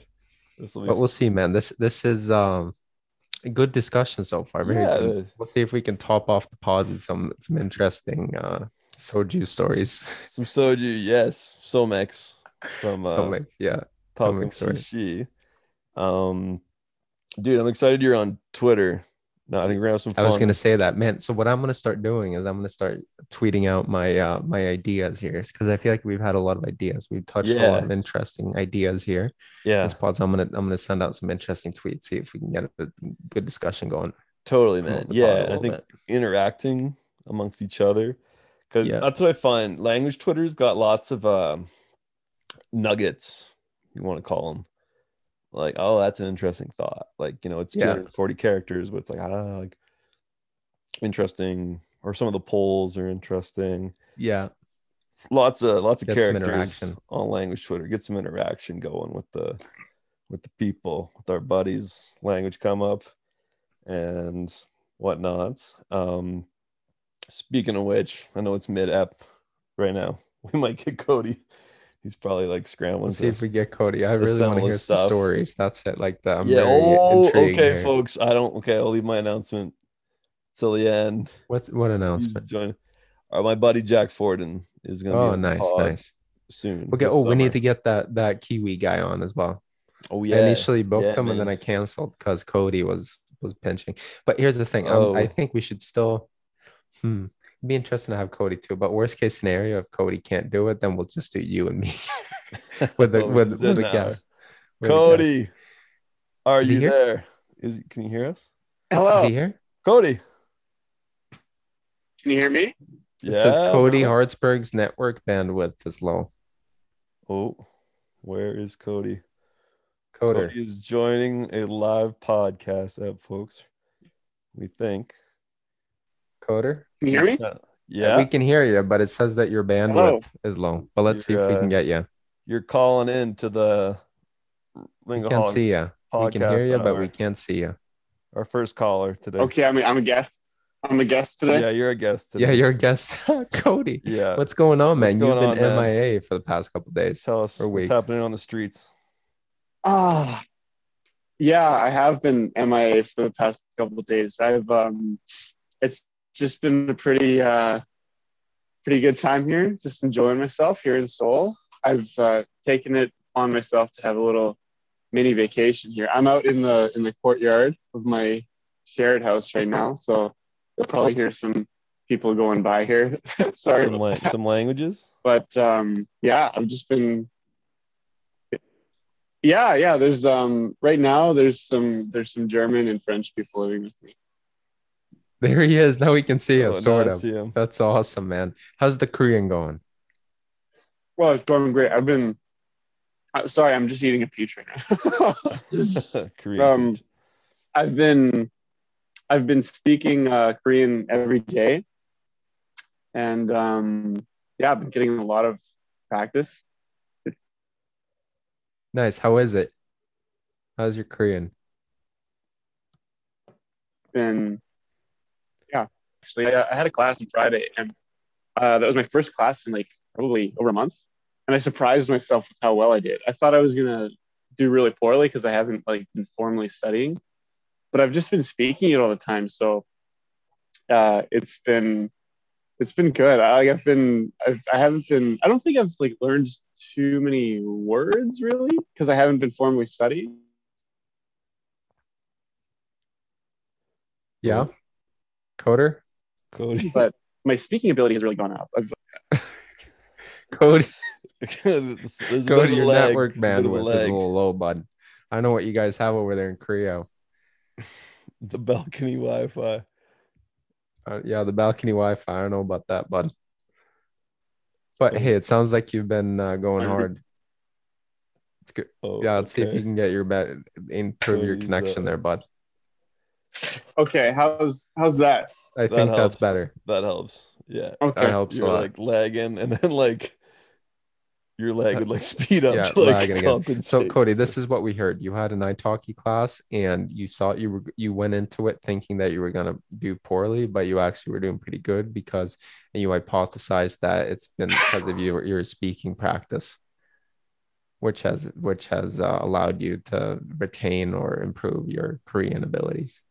Speaker 1: Be
Speaker 3: But we'll see, man. This this is um a good discussion so far. Very
Speaker 1: Yeah,
Speaker 3: good. We'll see if we can top off the pod with some some interesting uh soju stories.
Speaker 1: Some soju, yes. Somex from uh,
Speaker 3: so like, yeah.
Speaker 1: And
Speaker 3: soon.
Speaker 1: Shishi. Um, dude, I'm excited you're on Twitter. No, I think we're gonna have some
Speaker 3: I was gonna say that, man. So what I'm gonna start doing is I'm gonna start tweeting out my uh my ideas here because I feel like we've had a lot of ideas. We've touched a lot of interesting ideas here.
Speaker 1: yeah,
Speaker 3: This pod, so I'm gonna I'm gonna send out some interesting tweets, see if we can get a good discussion going.
Speaker 1: totally, man.
Speaker 3: the pod a
Speaker 1: Yeah, I think
Speaker 3: bit.
Speaker 1: interacting amongst each other because
Speaker 3: Yeah.
Speaker 1: that's what I find. Language Twitter's got lots of um, nuggets. You want to call them like, oh, that's an interesting thought. Like, you know, it's
Speaker 3: Yeah.
Speaker 1: 240 characters, but it's like, ah, like interesting. Or some of the polls are interesting.
Speaker 3: Yeah,
Speaker 1: lots of lots of
Speaker 3: Get
Speaker 1: characters on language twitter get some interaction going with the with the people with our buddies language come up and whatnot um speaking of which i know it's mid-ep right now we might get cody he's probably like scrambling
Speaker 3: let's see if we get Cody. I really want to hear
Speaker 1: his
Speaker 3: some stories. That's it. Like the I'm
Speaker 1: yeah oh okay
Speaker 3: here.
Speaker 1: folks i don't okay i'll leave my announcement till the end
Speaker 3: What's what announcement?
Speaker 1: joining- uh, my buddy jack forden is gonna be
Speaker 3: Oh, nice, nice.
Speaker 1: soon
Speaker 3: Okay. Oh, we need to get that that Kiwi guy on as well.
Speaker 1: oh yeah.
Speaker 3: I initially booked
Speaker 1: Yeah,
Speaker 3: him and then. I canceled because Cody was was pinching. But here's the thing.
Speaker 1: Oh.
Speaker 3: I think we should still. Hmm. It'd be interesting to have Cody too. But worst case scenario, if Cody can't do it, then we'll just do you and me with the
Speaker 1: Oh,
Speaker 3: with,
Speaker 1: he's
Speaker 3: with
Speaker 1: in
Speaker 3: a
Speaker 1: now.
Speaker 3: guest. With a guest.
Speaker 1: Cody, are
Speaker 3: Is
Speaker 1: you
Speaker 3: here?
Speaker 1: there? Is can you hear us?
Speaker 4: Hello.
Speaker 3: Is he here?
Speaker 1: Cody.
Speaker 4: Can you hear me?
Speaker 3: It says Cody
Speaker 1: bro.
Speaker 3: Hartsburg's network bandwidth is low.
Speaker 1: Oh, where is Cody?
Speaker 3: Coder.
Speaker 1: Cody is joining a live podcast app, folks. We think.
Speaker 3: Coder.
Speaker 4: Can you hear me?
Speaker 1: Yeah,
Speaker 3: We can hear you, but it says that your bandwidth is low. But let's see if we can
Speaker 1: uh,
Speaker 3: get you.
Speaker 1: you're calling in to the
Speaker 3: We
Speaker 1: Lingo
Speaker 3: can't see you. We can hear
Speaker 1: podcast
Speaker 3: you, but we can't see you.
Speaker 1: Our first caller today.
Speaker 4: Okay, I'm a, I'm a guest. I'm a guest today.
Speaker 1: Yeah, you're a guest today.
Speaker 3: Yeah, you're a guest, Cody.
Speaker 1: Yeah.
Speaker 3: What's going on,
Speaker 1: What's
Speaker 3: man? You've been
Speaker 1: on, man?
Speaker 3: MIA for the past couple days.
Speaker 1: Tell us
Speaker 3: for
Speaker 1: what's
Speaker 3: weeks.
Speaker 1: happening on the streets.
Speaker 4: Ah, yeah, I have been MIA for the past couple of days. I've um, it's just been a pretty uh, pretty good time here. Just enjoying myself here in Seoul. I've uh, taken it on myself to have a little mini vacation here. I'm out in the in the courtyard of my shared house right now, so you'll probably hear some people going by here. Sorry,
Speaker 1: Some, la- some languages.
Speaker 4: but um yeah i've just been yeah yeah there's um right now there's some there's some german and french people living with me
Speaker 3: There he is. Now we can see
Speaker 1: Oh,
Speaker 3: him,
Speaker 1: now
Speaker 3: sort of.
Speaker 1: see him.
Speaker 3: That's awesome, man. How's the Korean going?
Speaker 4: well it's going great i've been uh, sorry i'm just eating a peach right now
Speaker 1: Korean
Speaker 4: Um,
Speaker 1: peach.
Speaker 4: i've been i've been speaking uh, korean every day and um yeah i've been getting a lot of practice
Speaker 3: Nice. How is it? How's your Korean?
Speaker 4: been yeah actually. I, I had a class on Friday, and uh, that was my first class in like probably over a month, and I surprised myself with how well I did. I thought I was gonna do really poorly because I haven't like been formally studying, but I've just been speaking it all the time, so uh, it's been it's been good. I, I've been I've, I haven't been I don't think I've like learned too many words really because I haven't been formally studying.
Speaker 3: Yeah. Coder?
Speaker 1: Cody.
Speaker 4: But my speaking ability has really gone up. I've,
Speaker 3: Cody,
Speaker 1: There's a bit
Speaker 3: Cody, your
Speaker 1: lag,
Speaker 3: network
Speaker 1: a bit of a
Speaker 3: bandwidth is a little low, bud. I don't know what you guys have over there in Korea.
Speaker 1: The balcony Wi-Fi.
Speaker 3: Uh, yeah, the balcony Wi-Fi. I don't know about that, bud. But
Speaker 1: Oh.
Speaker 3: hey, it sounds like you've been uh, going hard. It's good.
Speaker 1: Oh,
Speaker 3: Yeah, let's see if you can get your bet improve your connection there, bud.
Speaker 4: okay, how's how's that?
Speaker 3: I
Speaker 1: That
Speaker 3: think that's better.
Speaker 1: That helps. Yeah.
Speaker 4: Okay,
Speaker 3: That helps a
Speaker 1: You're
Speaker 3: lot.
Speaker 1: like lagging, and then like your lag
Speaker 3: Uh,
Speaker 1: would like speed up
Speaker 3: yeah,
Speaker 1: to like
Speaker 3: lagging again.
Speaker 1: compensate.
Speaker 3: So Cody, this is what we heard. You had an italki class and you thought you were you went into it thinking that you were gonna do poorly, but you actually were doing pretty good because and you hypothesized that it's been because of your your speaking practice, which has which has uh, allowed you to retain or improve your Korean abilities.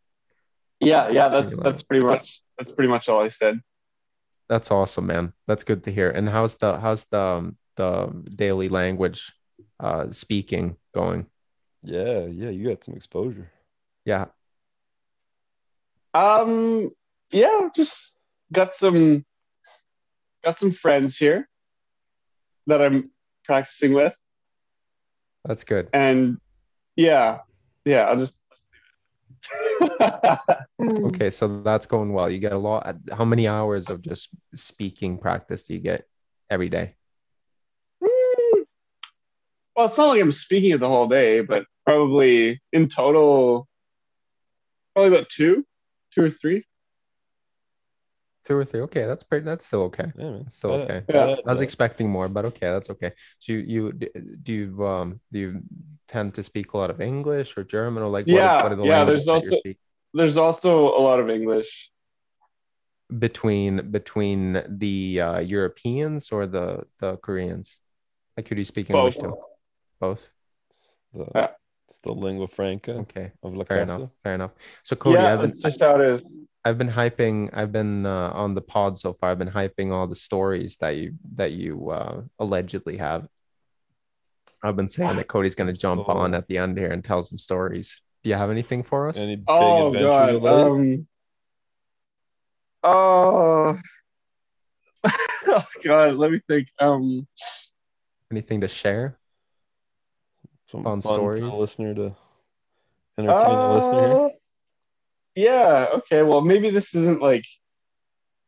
Speaker 4: Yeah, yeah, that's
Speaker 3: Pretty
Speaker 4: that's pretty much that's pretty much all I said.
Speaker 3: That's awesome, man. That's good to hear. And how's the how's the um, the daily language uh speaking going?
Speaker 1: yeah, yeah, you got some exposure.
Speaker 3: Yeah,
Speaker 4: Um, yeah, just got some got some friends here that I'm practicing with,
Speaker 3: that's good.
Speaker 4: and yeah, yeah, I'll just.
Speaker 3: Okay, so that's going well. You get a lot. How many hours of just speaking practice do you get every day?
Speaker 4: Mm. Well, it's not like I'm speaking it the whole day, but probably in total, probably about two, two or three.
Speaker 3: Two or three. Okay, that's pretty. That's still okay.
Speaker 1: Yeah, man.
Speaker 3: Still okay.
Speaker 4: Yeah.
Speaker 3: I was expecting more, but okay, that's okay. So you you do you um do you tend to speak a lot of English or German or like
Speaker 4: Yeah,
Speaker 3: what are the
Speaker 4: yeah, there's also-
Speaker 3: speaking?
Speaker 4: There's also a lot of English.
Speaker 3: between between the uh, Europeans or the the Koreans? Like, could you speak English
Speaker 4: Both.
Speaker 3: to both?
Speaker 1: It's the,
Speaker 4: Yeah.
Speaker 1: it's the lingua franca
Speaker 3: Okay,
Speaker 1: of La
Speaker 3: fair
Speaker 1: Casa.
Speaker 3: enough. Fair enough. So Cody,
Speaker 4: yeah,
Speaker 3: I've been
Speaker 4: that's just how it is.
Speaker 3: I've been hyping. I've been uh, on the pod so far. I've been hyping all the stories that you that you uh, allegedly have. I've been saying that Cody's going to jump
Speaker 1: So-
Speaker 3: on at the end here and tell some stories. Do you have anything for us?
Speaker 1: Any big
Speaker 4: Oh
Speaker 1: adventures
Speaker 4: god. Um. Oh. oh god. Let me think. Um.
Speaker 3: anything to share?
Speaker 1: Some
Speaker 3: fun
Speaker 1: fun, for the
Speaker 3: stories?
Speaker 1: listener to entertain the listener here.
Speaker 4: uh, Yeah. Okay. Well, maybe this isn't like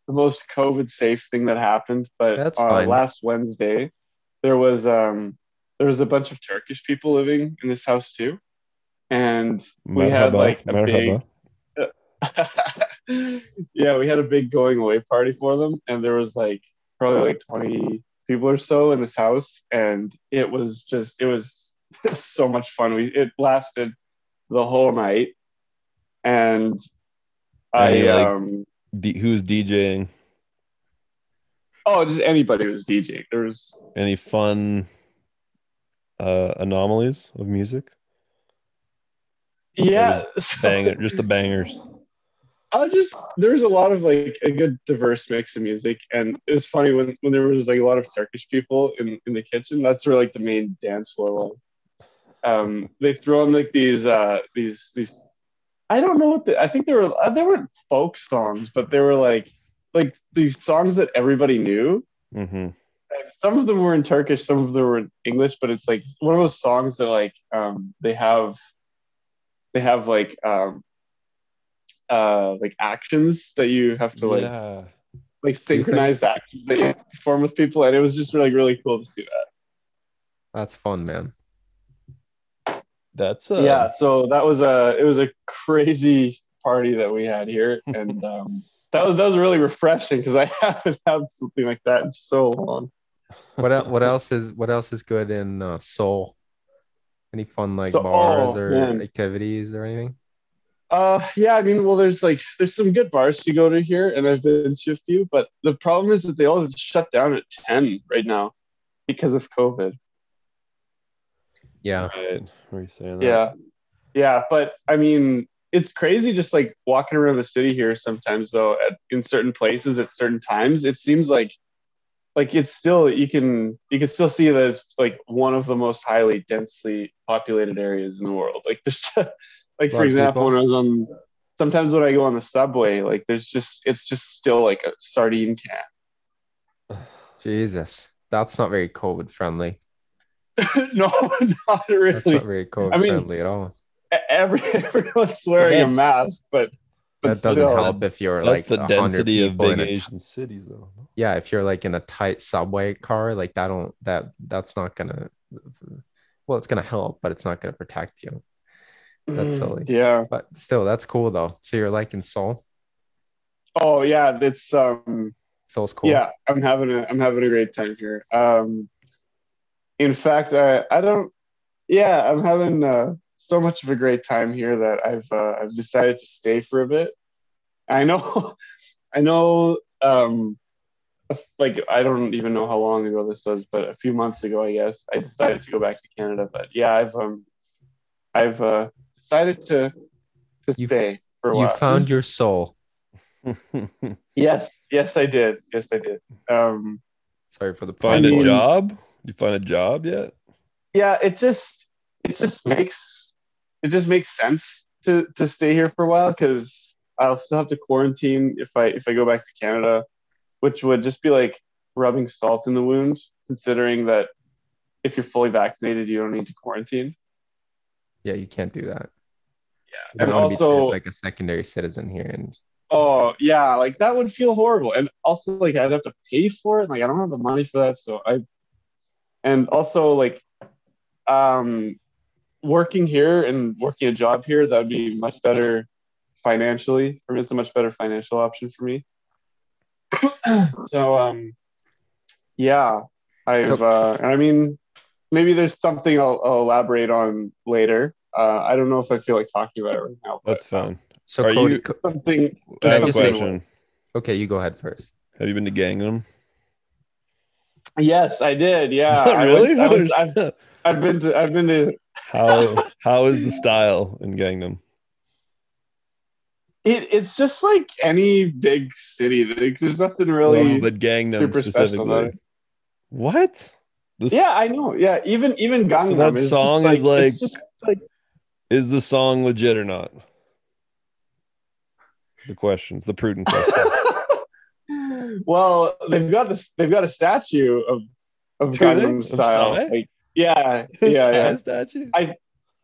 Speaker 4: the most COVID safe thing that happened, but
Speaker 3: That's
Speaker 4: uh,
Speaker 3: fine.
Speaker 4: last Wednesday there was um there was a bunch of Turkish people living in this house too, and we had like a
Speaker 1: merhaba.
Speaker 4: big yeah we had a big going away party for them and there was like probably like 20 people or so in this house and it was just it was so much fun we it lasted the whole night and i
Speaker 1: Any, like-
Speaker 4: um
Speaker 1: D- who's DJing?
Speaker 4: oh just anybody was djing there was
Speaker 1: Any fun uh, anomalies of music?
Speaker 4: Yeah so-
Speaker 1: Banger, just the bangers.
Speaker 4: I just there's a lot of like a good diverse mix of music, and it was funny when when there was like a lot of Turkish people in in the kitchen. That's where like the main dance floor was. Um, they throw on like these uh these these. I don't know what the, I think they were uh, they weren't folk songs, but they were like like these songs that everybody knew.
Speaker 1: hmm
Speaker 4: And some of them were in Turkish, some of them were in English, but it's like one of those songs that like um they have they have like um uh like actions that you have to like
Speaker 1: yeah.
Speaker 4: like synchronized actions that you perform with people and it was just really really cool to do that
Speaker 3: That's fun, man.
Speaker 1: That's uh,
Speaker 4: yeah so that was a it was a crazy party that we had here and um that was that was really refreshing because i haven't had something like that in so long
Speaker 3: What el- what else is what else is good in uh, Seoul? Any fun like
Speaker 4: So-
Speaker 3: bars
Speaker 4: oh,
Speaker 3: or
Speaker 4: man.
Speaker 3: activities or anything?
Speaker 4: Uh, yeah, I mean, well, there's like there's some good bars to go to here, and I've been to a few, but the problem is that they all shut down at ten right now because of COVID.
Speaker 3: Yeah.
Speaker 1: Right. Were you saying that?
Speaker 4: Yeah, yeah, but I mean, it's crazy just like walking around the city here. Sometimes though, at in certain places at certain times, it seems like like it's still you can you can still see that it's like one of the most highly densely populated areas in the world. Like there's like for example,
Speaker 3: people.
Speaker 4: when I was on sometimes when I go on the subway, like there's just it's just still like a sardine can.
Speaker 3: Jesus. That's not very COVID friendly.
Speaker 4: no, not
Speaker 3: That's
Speaker 4: really.
Speaker 3: not very COVID
Speaker 4: I mean,
Speaker 3: friendly at all.
Speaker 4: Every everyone's wearing a mask, but, but
Speaker 3: That doesn't help if you're like
Speaker 1: the
Speaker 3: a hundred
Speaker 1: density of
Speaker 3: people
Speaker 1: big
Speaker 3: in a t-
Speaker 1: Asian cities, though.
Speaker 3: yeah, if you're like in a tight subway car, like that don't that that's not gonna well, it's gonna help, but it's not gonna protect you. That's silly.
Speaker 4: Yeah.
Speaker 3: But still, that's cool though. So you're liking Seoul?
Speaker 4: Oh yeah, it's um
Speaker 3: Seoul's cool.
Speaker 4: yeah, I'm having a I'm having a great time here. Um in fact, I I don't yeah, I'm having uh, so much of a great time here that I've uh, I've decided to stay for a bit. I know I know um like I don't even know how long ago this was, but a few months ago, I guess, I decided to go back to Canada. But yeah, I've um I've uh, decided to to
Speaker 3: You-
Speaker 4: stay for a while.
Speaker 3: You found your soul.
Speaker 4: Yes, yes, I did. Yes, I did. Um,
Speaker 3: Sorry for the
Speaker 1: find a job? You find a job yet?
Speaker 4: yeah, it just it just makes it just makes sense to to stay here for a while because I'll still have to quarantine if I if I go back to Canada, which would just be like rubbing salt in the wound, considering that if you're fully vaccinated, you don't need to quarantine.
Speaker 3: Yeah, you can't do that.
Speaker 4: Yeah, and
Speaker 3: don't wanna be treated
Speaker 4: also
Speaker 3: like a secondary citizen here, and
Speaker 4: Oh yeah, like that would feel horrible, and also like I'd have to pay for it. Like I don't have the money for that, so I, and also like, um, working here and working a job here that would be much better financially for me. It's a much better financial option for me. so um, yeah, I've
Speaker 3: So-
Speaker 4: uh, and I mean, maybe there's something I'll, I'll elaborate on later. Uh, I don't know if I feel like talking about it right now. but,
Speaker 1: That's fine.
Speaker 3: so
Speaker 1: Are
Speaker 3: Cody.
Speaker 1: you-
Speaker 3: Co-
Speaker 4: Something.
Speaker 1: I have a question.
Speaker 3: okay, you go ahead first.
Speaker 1: Have you been to Gangnam?
Speaker 4: Yes, I did. Yeah,
Speaker 1: Not
Speaker 4: I
Speaker 1: really?
Speaker 4: went- I
Speaker 1: I
Speaker 4: was- I've, I've been to. I've been to.
Speaker 1: How how is the style in Gangnam?
Speaker 4: It, it's just like any big city. Like, There's nothing really.
Speaker 1: But Gangnam
Speaker 4: super
Speaker 1: specifically. What? This,
Speaker 4: yeah, I know. Yeah, even even Gangnam.
Speaker 1: that
Speaker 4: is
Speaker 1: song
Speaker 4: like,
Speaker 1: is like-
Speaker 4: just like.
Speaker 1: Is the song legit or not? The questions, the prudent question.
Speaker 4: well, they've got this. They've got a statue of of
Speaker 1: Do?
Speaker 4: Gangnam style. Like, yeah, yeah, yeah.
Speaker 1: statue?
Speaker 4: I-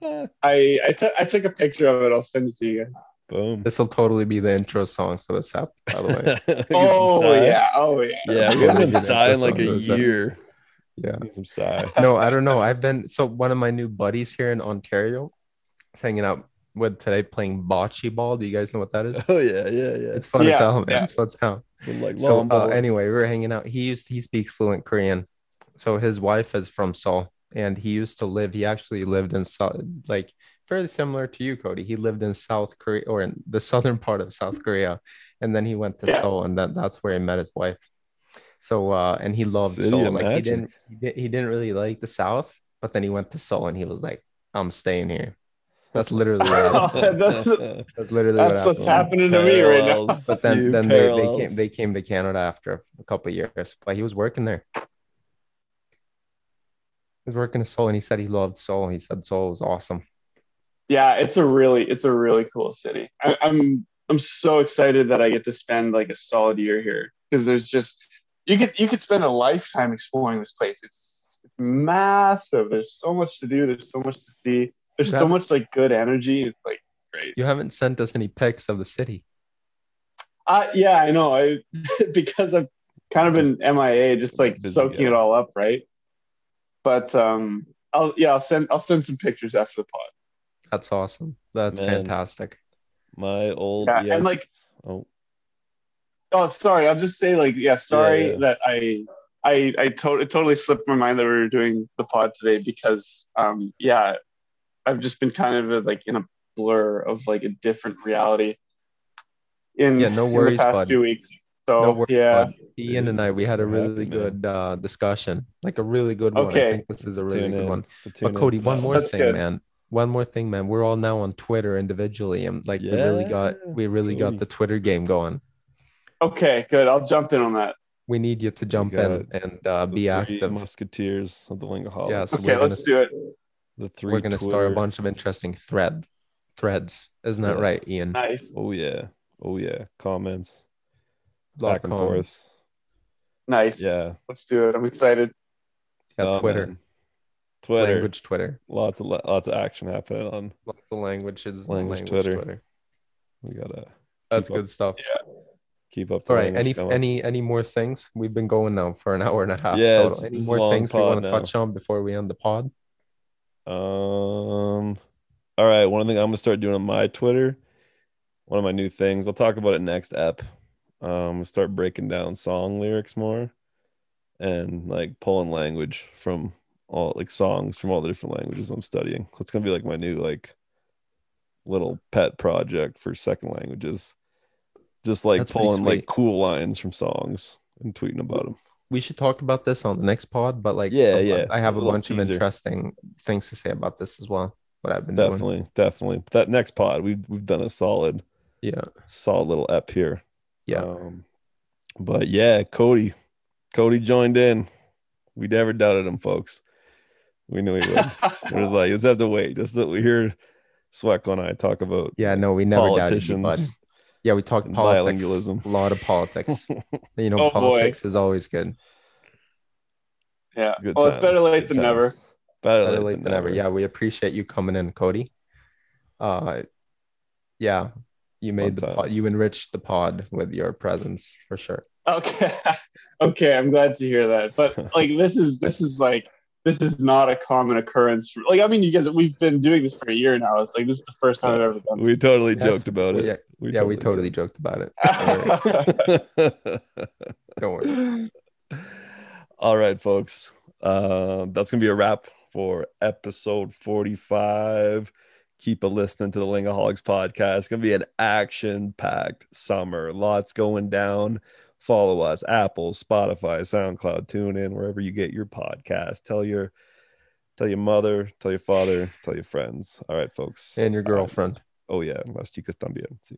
Speaker 1: Ah,
Speaker 4: I I took a picture of it. I'll send it to you. guys.
Speaker 1: boom.
Speaker 3: This will totally be the intro song for this app, by the way.
Speaker 4: Oh yeah. Oh yeah.
Speaker 1: Yeah, we haven't
Speaker 3: we
Speaker 1: been
Speaker 3: did
Speaker 1: Psy in
Speaker 3: intro
Speaker 1: like a
Speaker 3: song app.
Speaker 1: year.
Speaker 3: Yeah.
Speaker 1: Get some Psy.
Speaker 3: No, I don't know. I've been so one of my new buddies here in Ontario is hanging out with today playing bocce ball. Do you guys know what that is?
Speaker 1: Oh yeah, yeah, yeah.
Speaker 3: It's fun as
Speaker 4: Yeah,
Speaker 3: hell, man.
Speaker 4: yeah.
Speaker 3: It's fun as hell.
Speaker 1: Been like
Speaker 3: So uh, anyway, we were hanging out. He used he speaks fluent Korean. So his wife is from Seoul, and he used to live. He actually lived in South, like fairly similar to you, Cody. He lived in South Korea or in the southern part of South Korea, and then he went to
Speaker 4: Yeah.
Speaker 3: Seoul, and that that's where he met his wife. So uh, and he loved
Speaker 1: City
Speaker 3: Seoul.
Speaker 1: of
Speaker 3: Like he didn't he, did, he didn't really like the South, but then he went to Seoul, and he was like, "I'm staying here." That's literally what.
Speaker 4: That's-
Speaker 3: that's literally what
Speaker 4: That's what's happening to me right now.
Speaker 3: But then,
Speaker 1: few
Speaker 3: then they, they came they came to Canada after a, a couple of years. But he was working there. Was working in Seoul, and he said he loved Seoul. He said Seoul was awesome.
Speaker 4: yeah it's a really it's a really cool city. I, i'm i'm so excited that i get to spend like a solid year here because there's just you could you could spend a lifetime exploring this place. It's massive. There's so much to do. There's so much to see. There's so much like good energy. It's like it's great.
Speaker 3: You haven't sent us any pics of the city.
Speaker 4: uh yeah i know. I because i've kind of been mia just like
Speaker 1: Busy
Speaker 4: soaking
Speaker 1: guy.
Speaker 4: it all up right but um i'll yeah i'll send i'll send some pictures after the pod
Speaker 3: That's awesome. That's
Speaker 1: Man.
Speaker 3: fantastic.
Speaker 1: My old
Speaker 4: Yeah, and, like-
Speaker 1: oh
Speaker 4: Oh, sorry. I'll just say, like, yeah, sorry
Speaker 1: yeah.
Speaker 4: that I, I, I to- it totally slipped my mind that we were doing the pod today because, um, yeah, I've just been kind of like in a blur of like a different reality. In
Speaker 3: Yeah, no
Speaker 4: in
Speaker 3: worries,
Speaker 4: the past
Speaker 3: bud.
Speaker 4: few weeks. So
Speaker 3: No worries,
Speaker 4: yeah,
Speaker 3: bud. Ian and I, we had a
Speaker 1: I'm
Speaker 3: really
Speaker 1: happy, man.
Speaker 3: good uh, discussion, like a really good one. I
Speaker 4: Okay.
Speaker 3: think this is a really
Speaker 1: Tune
Speaker 3: good
Speaker 1: in.
Speaker 3: one.
Speaker 1: Tune
Speaker 3: But Cody,
Speaker 1: for
Speaker 3: one more
Speaker 4: That's
Speaker 3: thing,
Speaker 4: good.
Speaker 3: man. One more thing, man. We're all now on Twitter individually, and like we really got we really got the Twitter game going.
Speaker 4: okay, good. I'll jump in on that.
Speaker 3: We need you to jump in and uh, be
Speaker 1: three
Speaker 3: active.
Speaker 1: Musketeers of the Lingaholics.
Speaker 3: Yeah, so
Speaker 4: Okay,
Speaker 3: we're
Speaker 4: let's
Speaker 3: gonna
Speaker 4: do it.
Speaker 1: the 3
Speaker 3: we're gonna start a bunch of interesting thread threads. Isn't that
Speaker 1: Yeah.
Speaker 3: right, Ian?
Speaker 4: Nice,
Speaker 1: Oh yeah, oh yeah. Comments
Speaker 3: Lot
Speaker 1: back and
Speaker 3: com.
Speaker 1: forth.
Speaker 4: nice.
Speaker 1: Yeah.
Speaker 4: Let's do it. I'm excited.
Speaker 3: Yeah,
Speaker 1: Oh,
Speaker 3: Twitter,
Speaker 1: man. Twitter.
Speaker 3: language Twitter,
Speaker 1: Lots of lots of action happening on.
Speaker 3: lots of languages,
Speaker 1: Language
Speaker 3: language,
Speaker 1: Twitter.
Speaker 3: Twitter.
Speaker 1: We gotta
Speaker 3: That's
Speaker 1: Keep up.
Speaker 3: good stuff. Yeah.
Speaker 1: Keep up. the
Speaker 3: All right. Any
Speaker 1: going.
Speaker 3: any any more things? We've been going now for an hour and a half.
Speaker 1: Yes,
Speaker 3: total. Any
Speaker 1: this
Speaker 3: more things we want to touch on before we end the pod?
Speaker 1: Um. All right. One thing I'm gonna start doing on my Twitter. One of my new things. I'll talk about it next ep. Um, start breaking down song lyrics more, and like pulling language from all like songs from all the different languages I'm studying. So it's gonna be like my new like little pet project for second languages. Just like
Speaker 3: That's
Speaker 1: pulling like cool lines from songs and tweeting about them.
Speaker 3: We should talk about this on the next pod. But like,
Speaker 1: Yeah, yeah,
Speaker 3: I have
Speaker 1: a
Speaker 3: a bunch of interesting things to say about this as well. What I've been doing.
Speaker 1: Definitely, definitely. That next pod, we've we've done a solid
Speaker 3: Yeah.
Speaker 1: solid little ep here.
Speaker 3: Yeah.
Speaker 1: Um, but yeah, Cody, Cody joined in. We never doubted him, folks. We knew he would. it was like, you just have to wait. Just that we hear Swecko and I talk about
Speaker 3: Yeah. No, we never doubted you, bud. Yeah, we talked
Speaker 1: and
Speaker 3: politics. A lot of politics. you know,
Speaker 4: Oh, boy.
Speaker 3: politics is always good.
Speaker 4: Yeah.
Speaker 1: Good
Speaker 4: well, it's better late
Speaker 1: good
Speaker 4: than
Speaker 1: times.
Speaker 4: never.
Speaker 1: Better,
Speaker 3: Better late than never. Yeah, we appreciate you coming in, Cody. Uh, yeah, you made the pod, you enriched the pod with your presence for sure.
Speaker 4: Okay. okay, I'm glad to hear that. But like this is this is like this is not a common occurrence for like I mean you guys we've been doing this for a year now. It's like this is the first time I've ever done
Speaker 1: We totally
Speaker 3: That's-
Speaker 1: joked about it.
Speaker 3: Yeah, yeah, we totally joked about it. Don't worry.
Speaker 4: this.
Speaker 3: Don't worry.
Speaker 1: All right, folks. Um, that's gonna be a wrap for episode 45. Keep a listening to the Lingaholics podcast. It's gonna be an action-packed summer. Lots going down. Follow us, Apple, Spotify, SoundCloud, tune in wherever you get your podcast. Tell your tell your mother, tell your father, tell your friends. All right, folks.
Speaker 3: And your
Speaker 1: All right.
Speaker 3: girlfriend.
Speaker 1: Oh yeah, las chicas también. Sí.